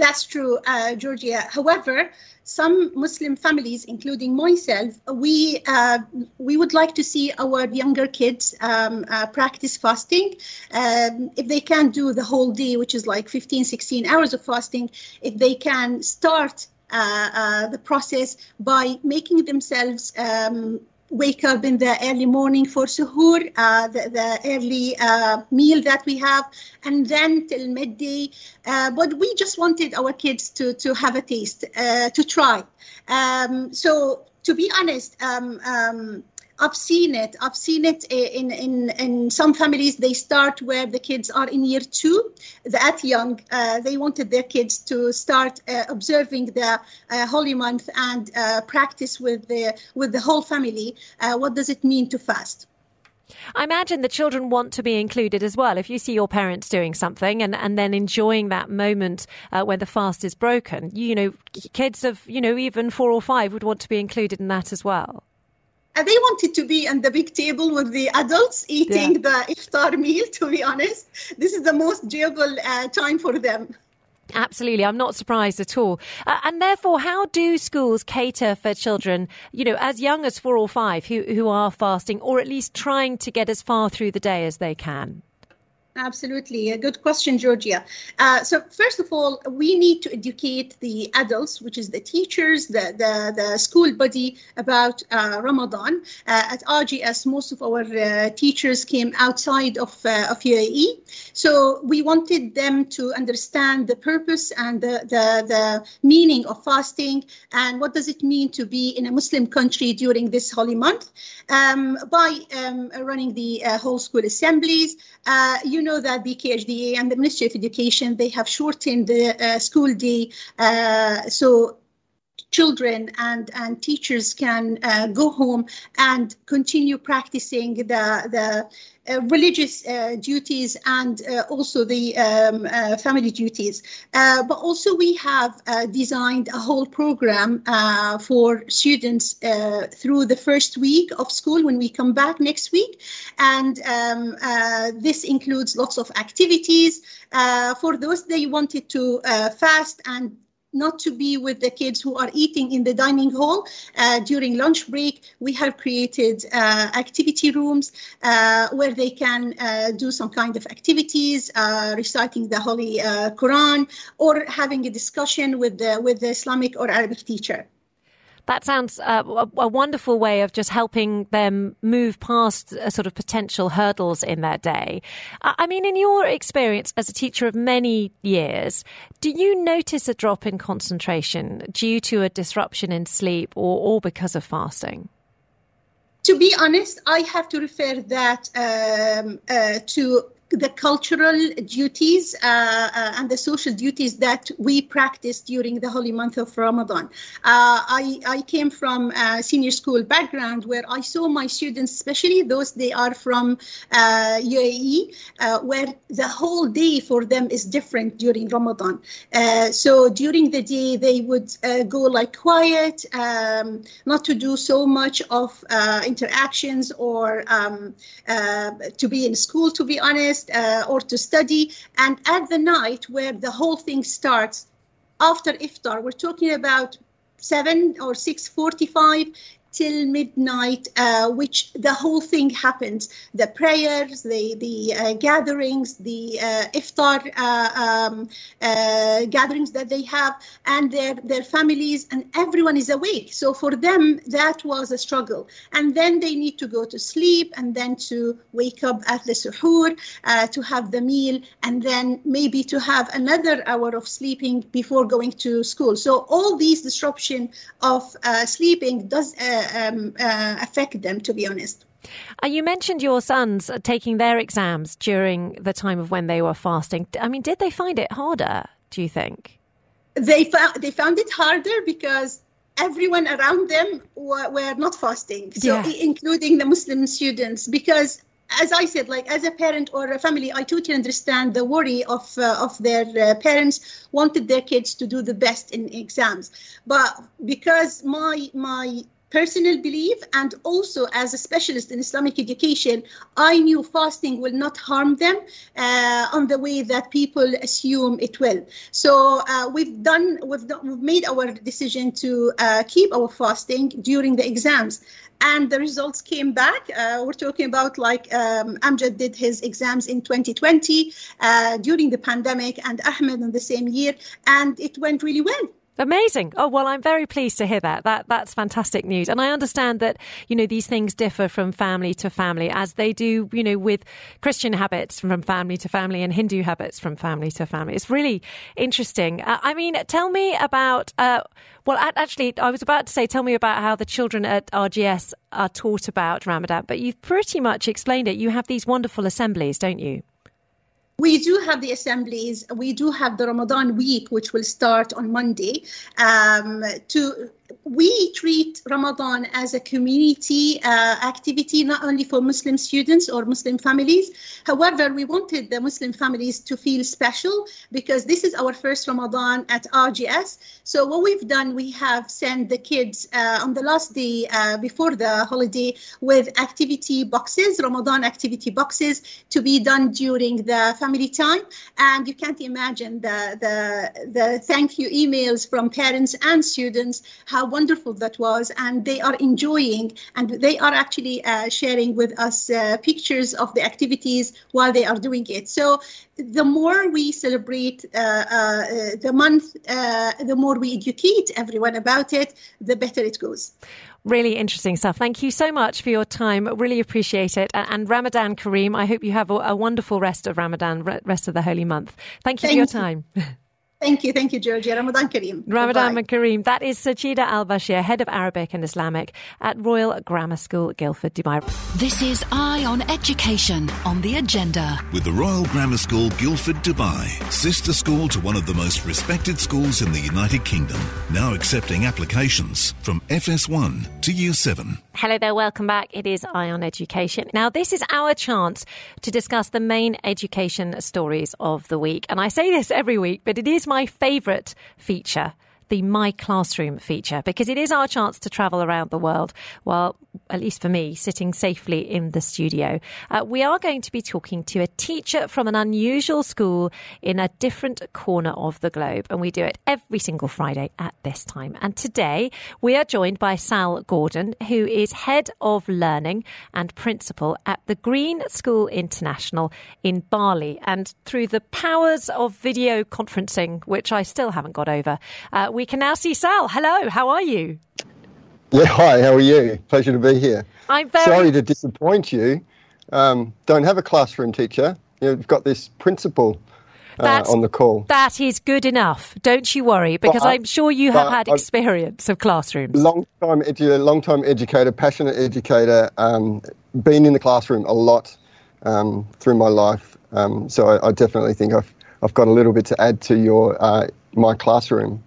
That's true, uh, Georgia. However, some Muslim families, including myself, we uh, we would like to see our younger kids um, uh, practice fasting. Um, if they can do the whole day, which is like 15, 16 hours of fasting, if they can start uh, uh the process by making themselves um, wake up in the early morning for suhoor, uh, the, the, early uh, meal that we have, and then till midday. Uh, but we just wanted our kids to, to have a taste, uh, to try. Um, so to be honest, um, um, I've seen it. I've seen it in, in, in some families. They start where the kids are in year two, that young. Uh, they wanted their kids to start uh, observing the uh, holy month and uh, practice with the with the whole family. Uh, what does it mean to fast? I imagine the children want to be included as well. If you see your parents doing something and, and then enjoying that moment uh, when the fast is broken, you know, kids of, you know, even four or five would want to be included in that as well. And they wanted to be on the big table with the adults eating yeah. the iftar meal, to be honest. This is the most enjoyable uh, time for them. Absolutely. I'm not surprised at all. Uh, and therefore, how do schools cater for children, you know, as young as four or five who, who are fasting or at least trying to get as far through the day as they can? Absolutely. A good question, Georgia. Uh, so, first of all, we need to educate the adults, which is the teachers, the, the, the school body, about uh, Ramadan. Uh, at RGS, most of our uh, teachers came outside of, uh, of UAE. So, we wanted them to understand the purpose and the, the, the meaning of fasting and what does it mean to be in a Muslim country during this holy month um, by um, running the uh, whole school assemblies. you you know that the KHDA and the Ministry of Education, they have shortened the uh, school day. Uh, so children and, and teachers can uh, go home and continue practicing the, the religious uh, duties and uh, also the um, uh, family duties. Uh, but also, we have uh, designed a whole program for students through the first week of school when we come back next week. And um, this includes lots of activities for those that wanted to fast and not to be with the kids who are eating in the dining hall uh, during lunch break. We have created uh, activity rooms uh, where they can uh, do some kind of activities, uh, reciting the Holy uh, Quran, or having a discussion with the with the Islamic or Arabic teacher. That sounds uh, a, a, wonderful way of just helping them move past a sort of potential hurdles in their day. I mean, in your experience as a teacher of many years, do you notice a drop in concentration due to a disruption in sleep or, or because of fasting? To be honest, I have to refer that um, uh, to the cultural duties uh, uh, and the social duties that we practice during the holy month of Ramadan. Uh, I, I came from a senior school background where I saw my students, especially those they are from UAE, uh, uh, where the whole day for them is different during Ramadan. So during the day, they would go like quiet, um, not to do so much of interactions or um, to be in school, to be honest uh, or to study. And at the night where the whole thing starts after iftar, we're talking about seven or six forty-five. Till midnight, uh, which the whole thing happens. The prayers, the the uh, gatherings, the uh, iftar uh, um, uh, gatherings that they have, and their their families, and everyone is awake. So for them, that was a struggle. And then they need to go to sleep, and then to wake up at the suhoor, uh, to have the meal, and then maybe to have another hour of sleeping before going to school. So all these disruption of sleeping does um, uh, affect them, to be honest. Uh, you mentioned your sons taking their exams during the time of when they were fasting. I mean, did they find it harder, do you think? They found, they found it harder because everyone around them were, were not fasting, so Yeah. including the Muslim students, because as I said, like as a parent or a family, I totally understand the worry of uh, of their uh, parents wanted their kids to do the best in exams, but because my my personal belief and also as a specialist in Islamic education, I knew fasting will not harm them uh, on the way that people assume it will. So uh, we've done we've, done, we've made our decision to uh, keep our fasting during the exams. And the results came back. Uh, we're talking about like um, Amjad did his exams in 2020 uh, during the pandemic, and Ahmed in the same year, and it went really well. Amazing. Oh well, I'm very pleased to hear that. That that's fantastic news. And I understand that you know these things differ from family to family, as they do you know with Christian habits from family to family and Hindu habits from family to family. It's really interesting. Uh, I mean, tell me about. Uh, well, actually, I was about to say, tell me about how the children at RGS are taught about Ramadan, but you've pretty much explained it. You have these wonderful assemblies, don't you? We do have the assemblies. We do have the Ramadan week, which will start on Monday. Um, to we treat Ramadan as a community uh, activity, not only for Muslim students or Muslim families. However, we wanted the Muslim families to feel special because this is our first Ramadan at RGS. So what we've done, we have sent the kids uh, on the last day uh, before the holiday with activity boxes, Ramadan activity boxes, to be done during the family time. And you can't imagine the the the thank you emails from parents and students how wonderful that was, and they are enjoying, and they are actually uh, sharing with us uh, pictures of the activities while they are doing it. So the more we celebrate uh, uh, the month, uh, the more we educate everyone about it, the better it goes. Really interesting stuff. Thank you so much for your time. Really appreciate it. And Ramadan Kareem, I hope you have a, wonderful rest of Ramadan, rest of the holy month. Thank you for your time. you. time. Thank you, thank you, Georgia. Ramadan Kareem. Ramadan Bye-bye. Kareem. That is Sajida Al Bashir, Head of Arabic and Islamic at Royal Grammar School, Guildford, Dubai. This is Eye on Education on the agenda. With the Royal Grammar School, Guildford, Dubai, sister school to one of the most respected schools in the United Kingdom, now accepting applications from FS1 to Year 7. Hello there, welcome back. It is Eye on Education. Now, this is our chance to discuss the main education stories of the week. And I say this every week, but it is my favourite feature. The My Classroom feature, because it is our chance to travel around the world while, at least for me, sitting safely in the studio. Uh, we are going to be talking to a teacher from an unusual school in a different corner of the globe, and we do it every single Friday at this time. And today we are joined by Sal Gordon, who is head of learning and principal at the Green School International in Bali. And through the powers of video conferencing, which I still haven't got over, uh, we can now see Sal. Hello, how are you? Yeah, hi, how are you? Pleasure to be here. I'm very Sorry to disappoint you. Um, don't have a classroom teacher. You've got this principal uh, on the call. That is good enough. Don't you worry, because But I'm sure you have had experience of classrooms. Long time, edu- long time educator, passionate educator. Um, been in the classroom a lot um, through my life, um, so I, I definitely think I've I've got a little bit to add to your uh, my classroom.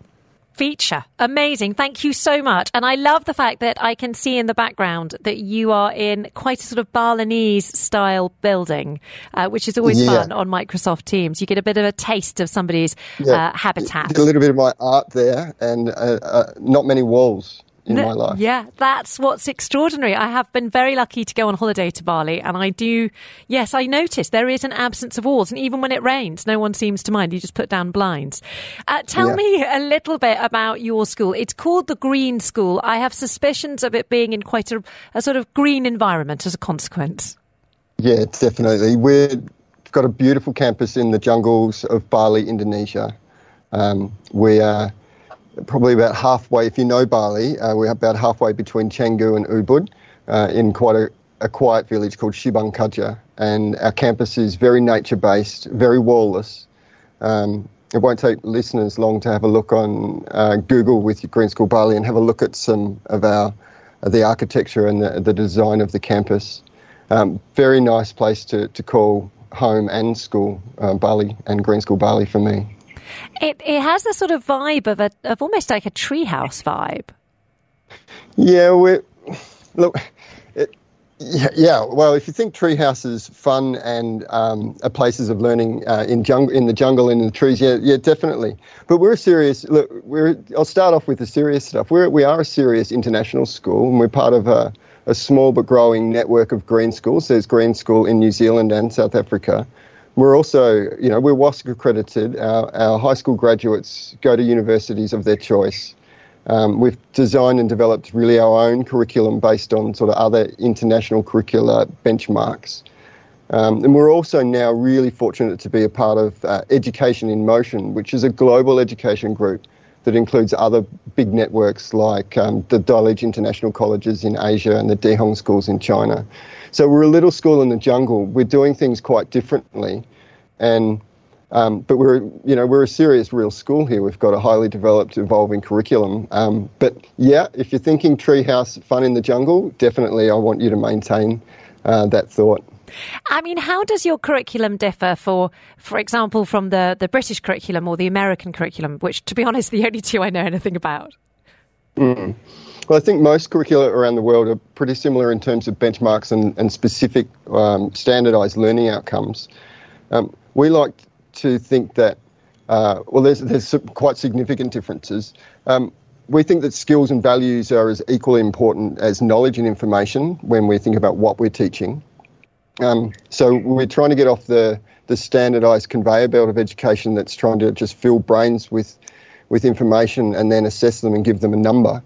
Feature. Amazing. Thank you so much. And I love the fact that I can see in the background that you are in quite a sort of Balinese style building, uh, which is always Yeah. fun on Microsoft Teams. You get a bit of a taste of somebody's Yeah. uh, habitat. Did a little bit of my art there, and uh, uh, not many walls. In my life. Yeah, that's what's extraordinary. I have been very lucky to go on holiday to Bali, and I do, yes, I notice there is an absence of walls, and even when it rains, no one seems to mind. You just put down blinds. Uh, tell Yeah. me a little bit about your school. It's called the Green School. I have suspicions of it being in quite a, a sort of green environment as a consequence. Yeah, definitely. We've got a beautiful campus in the jungles of Bali, Indonesia. Um, we are probably about halfway, if you know Bali, uh, we're about halfway between Canggu and Ubud uh, in quite a, a quiet village called Sibang Kaja. And our campus is very nature based, very wallless. Um, it won't take listeners long to have a look on uh, Google with Green School Bali and have a look at some of our the architecture and the, the design of the campus. Um, very nice place to, to call home and school, uh, Bali and Green School Bali for me. It it has a sort of vibe of a of almost like a treehouse vibe. Yeah, we look. It, yeah, yeah, well, if you think treehouse is fun and um, places of learning uh, in jungle, in the jungle, in the trees, yeah, yeah, definitely. But we're serious. Look, we're. I'll start off with the serious stuff. We're we are a serious international school, and we're part of a, a small but growing network of green schools. There's Green School in New Zealand and South Africa. We're also, you know, we're WASC accredited. Our, our high school graduates go to universities of their choice. Um, we've designed and developed really our own curriculum based on sort of other international curricular benchmarks. Um, and we're also now really fortunate to be a part of uh, Education in Motion, which is a global education group that includes other big networks like um, the Dulwich International Colleges in Asia and the Dehong schools in China. So we're a little school in the jungle. We're doing things quite differently, and um, but we're you know we're a serious real school here. We've got a highly developed, evolving curriculum. Um, but yeah, if you're thinking treehouse fun in the jungle, definitely I want you to maintain uh, that thought. I mean, how does your curriculum differ for, for example, from the, the British curriculum or the American curriculum, which, to be honest, the only two I know anything about? Mm. Well, I think most curricula around the world are pretty similar in terms of benchmarks and, and specific um, standardised learning outcomes. Um, we like to think that, uh, well, there's, there's quite significant differences. Um, we think that skills and values are as equally important as knowledge and information when we think about what we're teaching. Um, so we're trying to get off the, the standardised conveyor belt of education that's trying to just fill brains with, with information and then assess them and give them a number.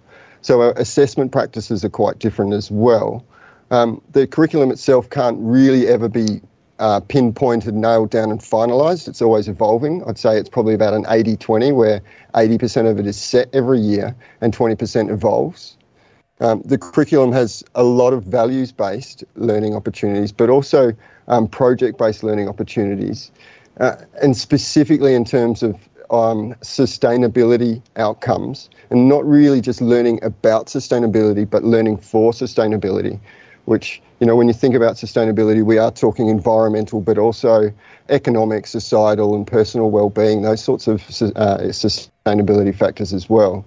So our assessment practices are quite different as well. Um, the curriculum itself can't really ever be uh, pinpointed, nailed down, and finalised. It's always evolving. I'd say it's probably about an 80 20, where 80% of it is set every year and 20% evolves. Um, the curriculum has a lot of values based learning opportunities, but also um, project based learning opportunities. Uh, and specifically in terms of um, sustainability outcomes, and not really just learning about sustainability, but learning for sustainability. Which, you know, when you think about sustainability, we are talking environmental, but also economic, societal, and personal well being, those sorts of uh, sustainability factors as well.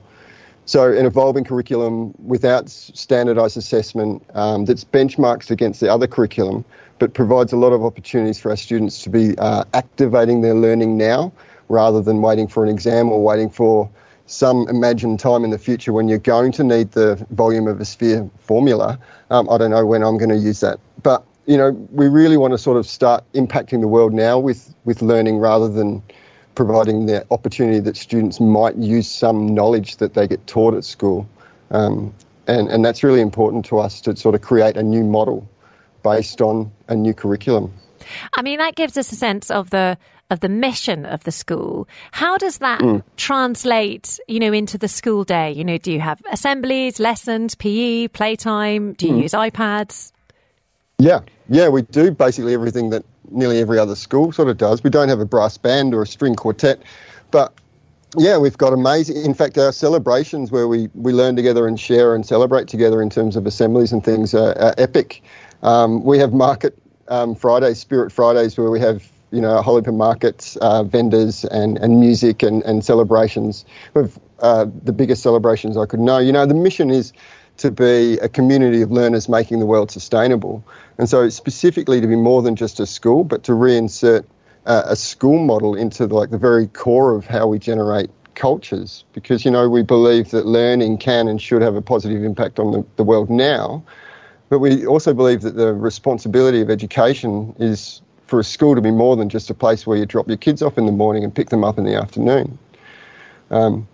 So, an evolving curriculum without standardised assessment um, that's benchmarked against the other curriculum, but provides a lot of opportunities for our students to be uh, activating their learning now rather than waiting for an exam or waiting for some imagined time in the future when you're going to need the volume of a sphere formula. Um, I don't know when I'm going to use that. But, you know, we really want to sort of start impacting the world now with, with learning rather than providing the opportunity that students might use some knowledge that they get taught at school. Um, and, and that's really important to us to sort of create a new model based on a new curriculum. I mean, that gives us a sense of the of the mission of the school. How does that mm. translate, you know, into the school day? You know, do you have assemblies, lessons, PE, playtime? Do you mm. use iPads? Yeah, yeah, we do basically everything that nearly every other school sort of does. We don't have a brass band or a string quartet, but yeah, we've got amazing. In fact, our celebrations where we, we learn together and share and celebrate together in terms of assemblies and things are, are epic. Um, we have market um, Fridays, Spirit Fridays, where we have you know whole of markets, uh, vendors, and, and music and, and celebrations. We've uh, the biggest celebrations I could know. You know, the mission is to be a community of learners making the world sustainable. And so, specifically, to be more than just a school, but to reinsert uh, a school model into the, like the very core of how we generate cultures because, you know, we believe that learning can and should have a positive impact on the, the world now. But we also believe that the responsibility of education is for a school to be more than just a place where you drop your kids off in the morning and pick them up in the afternoon. Um,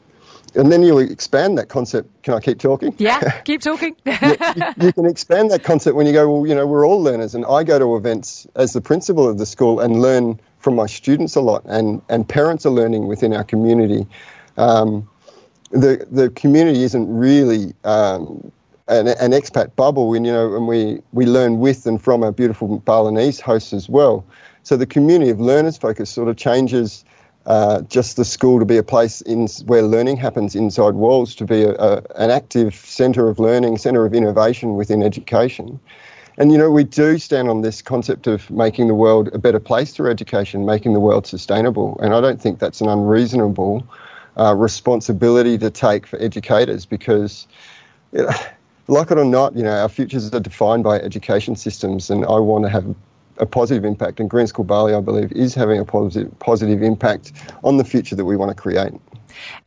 and then you expand that concept. Can I keep talking? Yeah, keep talking. you, you, can expand that concept when you go, well, you know, we're all learners, and I go to events as the principal of the school and learn from my students a lot, and, and parents are learning within our community. Um, the the community isn't really um, an, an, expat bubble, and you know, and we we learn with and from our beautiful Balinese hosts as well. So the community of learners focus sort of changes uh, just the school to be a place in where learning happens inside walls, to be a, a, an active centre of learning, centre of innovation within education. And you know, we do stand on this concept of making the world a better place through education, making the world sustainable. And I don't think that's an unreasonable uh, responsibility to take for educators because, you know, like it or not, you know, our futures are defined by education systems, and I want to have a positive impact. And Green School Bali, I believe, is having a positive positive impact on the future that we want to create.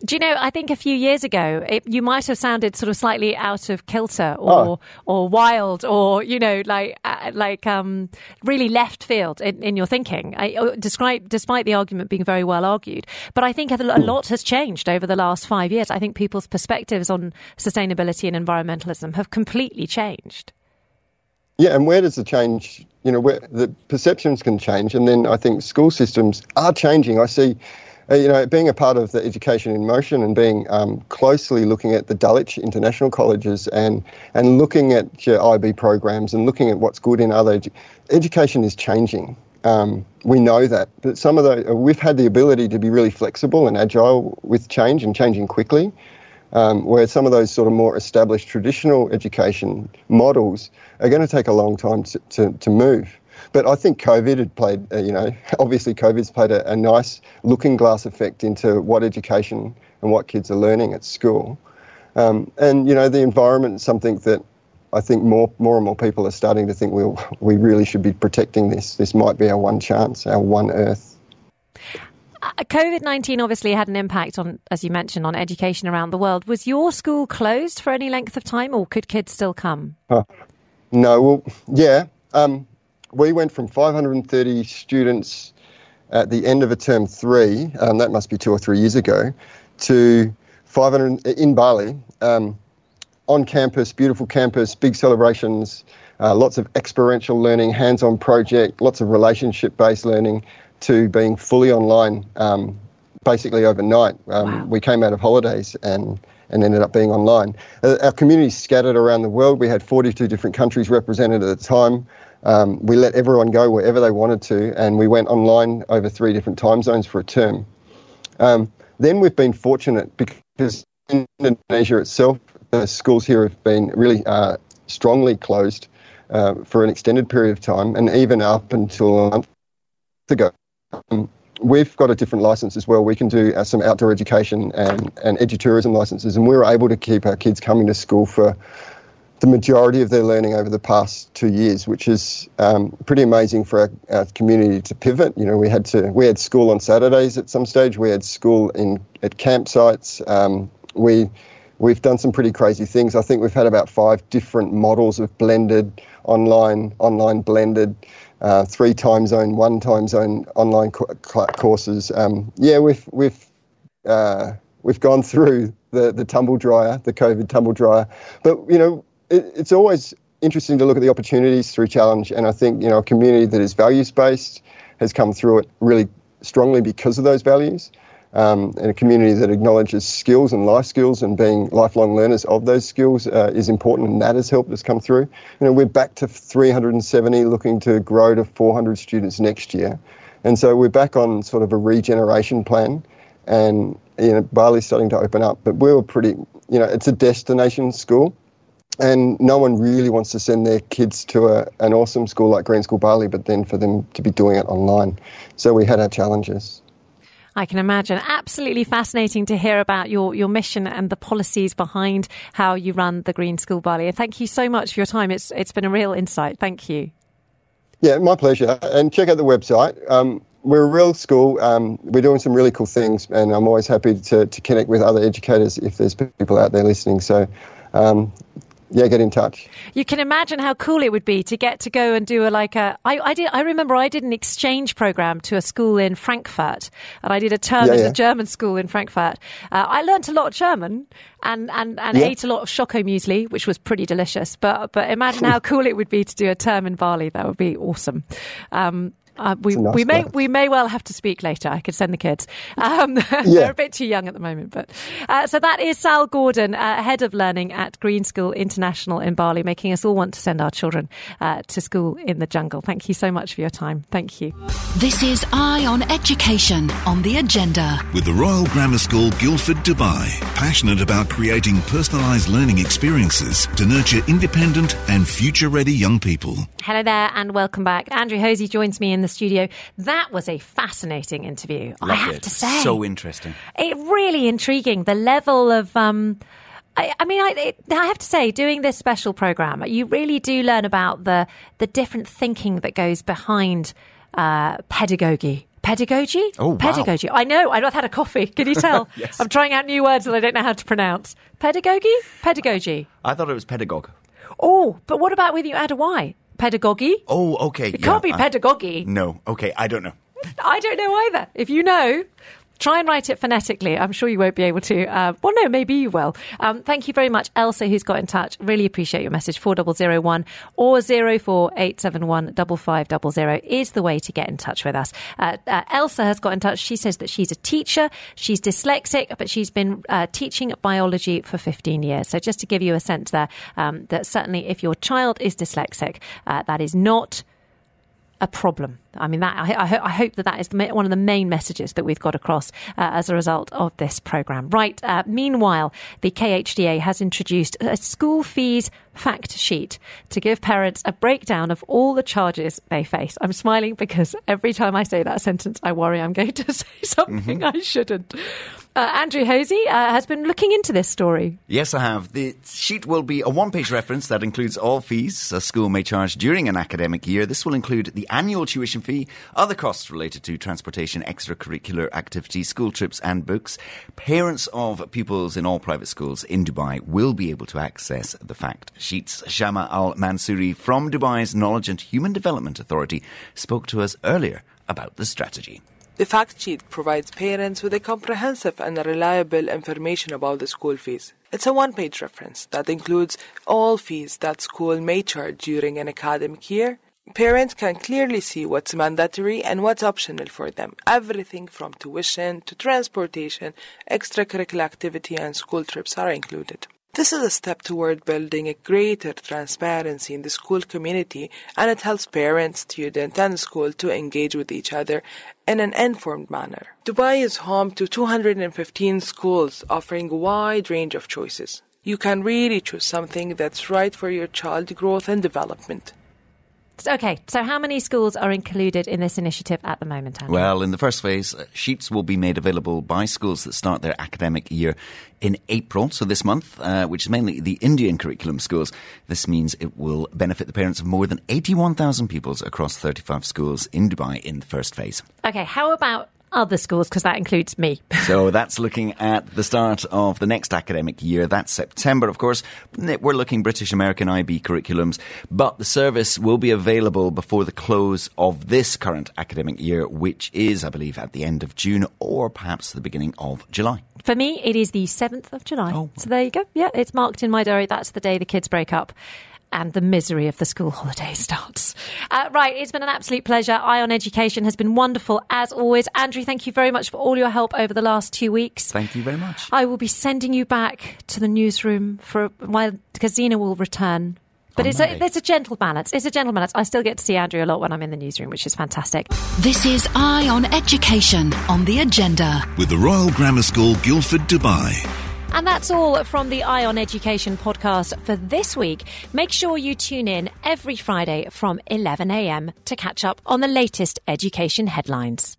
Do you know? I think a few years ago, it, you might have sounded sort of slightly out of kilter, or oh. or wild, or you know, like uh, like um, really left field in, in your thinking. I, uh, describe, despite the argument being very well argued, but I think a, lot has changed over the last five years. I think people's perspectives on sustainability and environmentalism have completely changed. Yeah, and where does the change? You know, where the perceptions can change, and then I think school systems are changing. I see, you know, being a part of the Education in Motion and being um, closely looking at the Dulwich International Colleges and and looking at your IB programs and looking at what's good in other edu- education is changing. Um, we know that, but some of the we've had the ability to be really flexible and agile with change and changing quickly um, where some of those sort of more established traditional education models are going to take a long time to, to, to move. But I think COVID had played, uh, you know, obviously COVID's played a, a, nice looking glass effect into what education and what kids are learning at school. Um, and, you know, the environment is something that I think more, more and more people are starting to think we we'll, we really should be protecting this. This might be our one chance, our one earth. Uh, COVID 19 obviously had an impact on, as you mentioned, on education around the world. Was your school closed for any length of time or could kids still come? No, well, yeah. Um, we went from 530 students at the end of a term three, um, that must be two or three years ago, to 500 in Bali, um, on campus, beautiful campus, big celebrations, uh, lots of experiential learning, hands on project, lots of relationship based learning to being fully online um, basically overnight. Um, wow. We came out of holidays and and ended up being online. Uh, our community scattered around the world. We had 42 different countries represented at the time. Um, we let everyone go wherever they wanted to, and we went online over three different time zones for a term. Um, then we've been fortunate because in Indonesia itself, the schools here have been really uh, strongly closed uh, for an extended period of time, and even up until a month ago. Um, we've got a different license as well. We can do uh, some outdoor education and, and edutourism licenses, and we were able to keep our kids coming to school for the majority of their learning over the past two years, which is um, pretty amazing for our, our, community to pivot. You know, we had to we had school on Saturdays at some stage. We had school in at campsites. Um, we we've done some pretty crazy things. I think we've had about five different models of blended online online blended uh, three time zone, one time zone online co- courses. Um, yeah, we've we've uh, we've gone through the the tumble dryer, the COVID tumble dryer, but you know it, it's always interesting to look at the opportunities through challenge, and I think you know a community that is values based has come through it really strongly because of those values um, and a community that acknowledges skills and life skills and being lifelong learners of those skills uh, is important, and that has helped us come through. You know, we're back to 370, looking to grow to 400 students next year, and so we're back on sort of a regeneration plan. And you know, Bali's starting to open up, but we were pretty. You know, it's a destination school, and no one really wants to send their kids to a, an awesome school like Green School Bali, but then for them to be doing it online. So we had our challenges. I can imagine. Absolutely fascinating to hear about your, your mission and the policies behind how you run the Green School Bali. And thank you so much for your time. It's it's been a real insight. Thank you. Yeah, my pleasure. And check out the website. Um, we're a real school. Um, we're doing some really cool things, and I'm always happy to, to connect with other educators if there's people out there listening. So, um, yeah, get in touch. You can imagine how cool it would be to get to go and do a like a. I, I did. I remember I did an exchange program to a school in Frankfurt, and I did a term Yeah, at yeah. a German school in Frankfurt. Uh, I learnt a lot of German and and and Yeah. ate a lot of choco muesli, which was pretty delicious. But but imagine how cool it would be to do a term in Bali. That would be awesome. Um, uh, we nice we may place. we may well have to speak later. I could send the kids. Um, Yeah. They're a bit too young at the moment, but uh, so that is Sal Gordon, uh, head of learning at Green School International in Bali, making us all want to send our children uh, to school in the jungle. Thank you so much for your time. Thank you. This is Eye on Education on the agenda. With the Royal Grammar School Guildford, Dubai, passionate about creating personalised learning experiences to nurture independent and future ready young people. Hello there, and welcome back. Andrew Hosey joins me in the studio. That was a fascinating interview. I have it. to say, So interesting. it really intriguing. The level of, um, I, I mean, I, it, I have to say, doing this special program, you really do learn about the the different thinking that goes behind uh, pedagogy. Pedagogy? Oh, wow. Pedagogy. I know. I've had a coffee. Can you tell? Yes. I'm trying out new words that I don't know how to pronounce. Pedagogy? Pedagogy. I thought it was pedagogue. Oh, but what about when you add a Y? Pedagogy? Oh, okay. It can't be pedagogy. No, okay, I don't know. I don't know either. If you know, try and write it phonetically. I'm sure you won't be able to. Uh, well, no, maybe you will. Um, thank you very much, Elsa, who's got in touch. Really appreciate your message. 4001 or 04871 5500 is the way to get in touch with us. Uh, uh, Elsa has got in touch. She says that she's a teacher. She's dyslexic, but she's been uh, teaching biology for 15 years. So just to give you a sense there, um, that certainly if your child is dyslexic, uh, that is not a problem. I mean, that I, I, ho- I hope that that is the one of the main messages that we've got across uh, as a result of this program. Right. Uh, meanwhile, the KHDA has introduced a school fees fact sheet to give parents a breakdown of all the charges they face. I'm smiling because every time I say that sentence, I worry I'm going to say something I shouldn't. Uh, Andrew Hosey uh, has been looking into this story. Yes, I have. The sheet will be a one page reference that includes all fees a school may charge during an academic year. This will include the annual tuition fee, other costs related to transportation, extracurricular activities, school trips, and books. Parents of pupils in all private schools in Dubai will be able to access the fact sheets. Shama Al Mansouri from Dubai's Knowledge and Human Development Authority spoke to us earlier about the strategy. The fact sheet provides parents with a comprehensive and reliable information about the school fees. It's a one page reference that includes all fees that school may charge during an academic year. Parents can clearly see what's mandatory and what's optional for them. Everything from tuition to transportation, extracurricular activity, and school trips are included. This is a step toward building a greater transparency in the school community and it helps parents, students, and school to engage with each other in an informed manner. Dubai is home to 215 schools offering a wide range of choices. You can really choose something that's right for your child's growth and development. Okay, so how many schools are included in this initiative at the moment, Andrew? Well, in the first phase, uh, sheets will be made available by schools that start their academic year in April, so this month, uh, which is mainly the Indian curriculum schools. This means it will benefit the parents of more than 81,000 pupils across 35 schools in Dubai in the first phase. Okay, how about other schools? Because that includes me. So that's looking at the start of the next academic year. That's September, of course. We're looking British American IB curriculums, but the service will be available before the close of this current academic year, which is, I believe, at the end of June or perhaps the beginning of July. For me, it is the 7th of July. Oh. So there you go. Yeah, it's marked in my diary. That's the day the kids break up. And the misery of the school holiday starts. Uh, right, it's been an absolute pleasure. Eye on Education has been wonderful as always. Andrew, thank you very much for all your help over the last two weeks. Thank you very much. I will be sending you back to the newsroom for a while because Zena will return. But On it's a, Monday. it's a gentle balance. It's a gentle balance. I still get to see Andrew a lot when I'm in the newsroom, which is fantastic. This is Eye on Education on the agenda. With the Royal Grammar School Guildford, Dubai. And that's all from the Eye on Education podcast for this week. Make sure you tune in every Friday from 11am to catch up on the latest education headlines.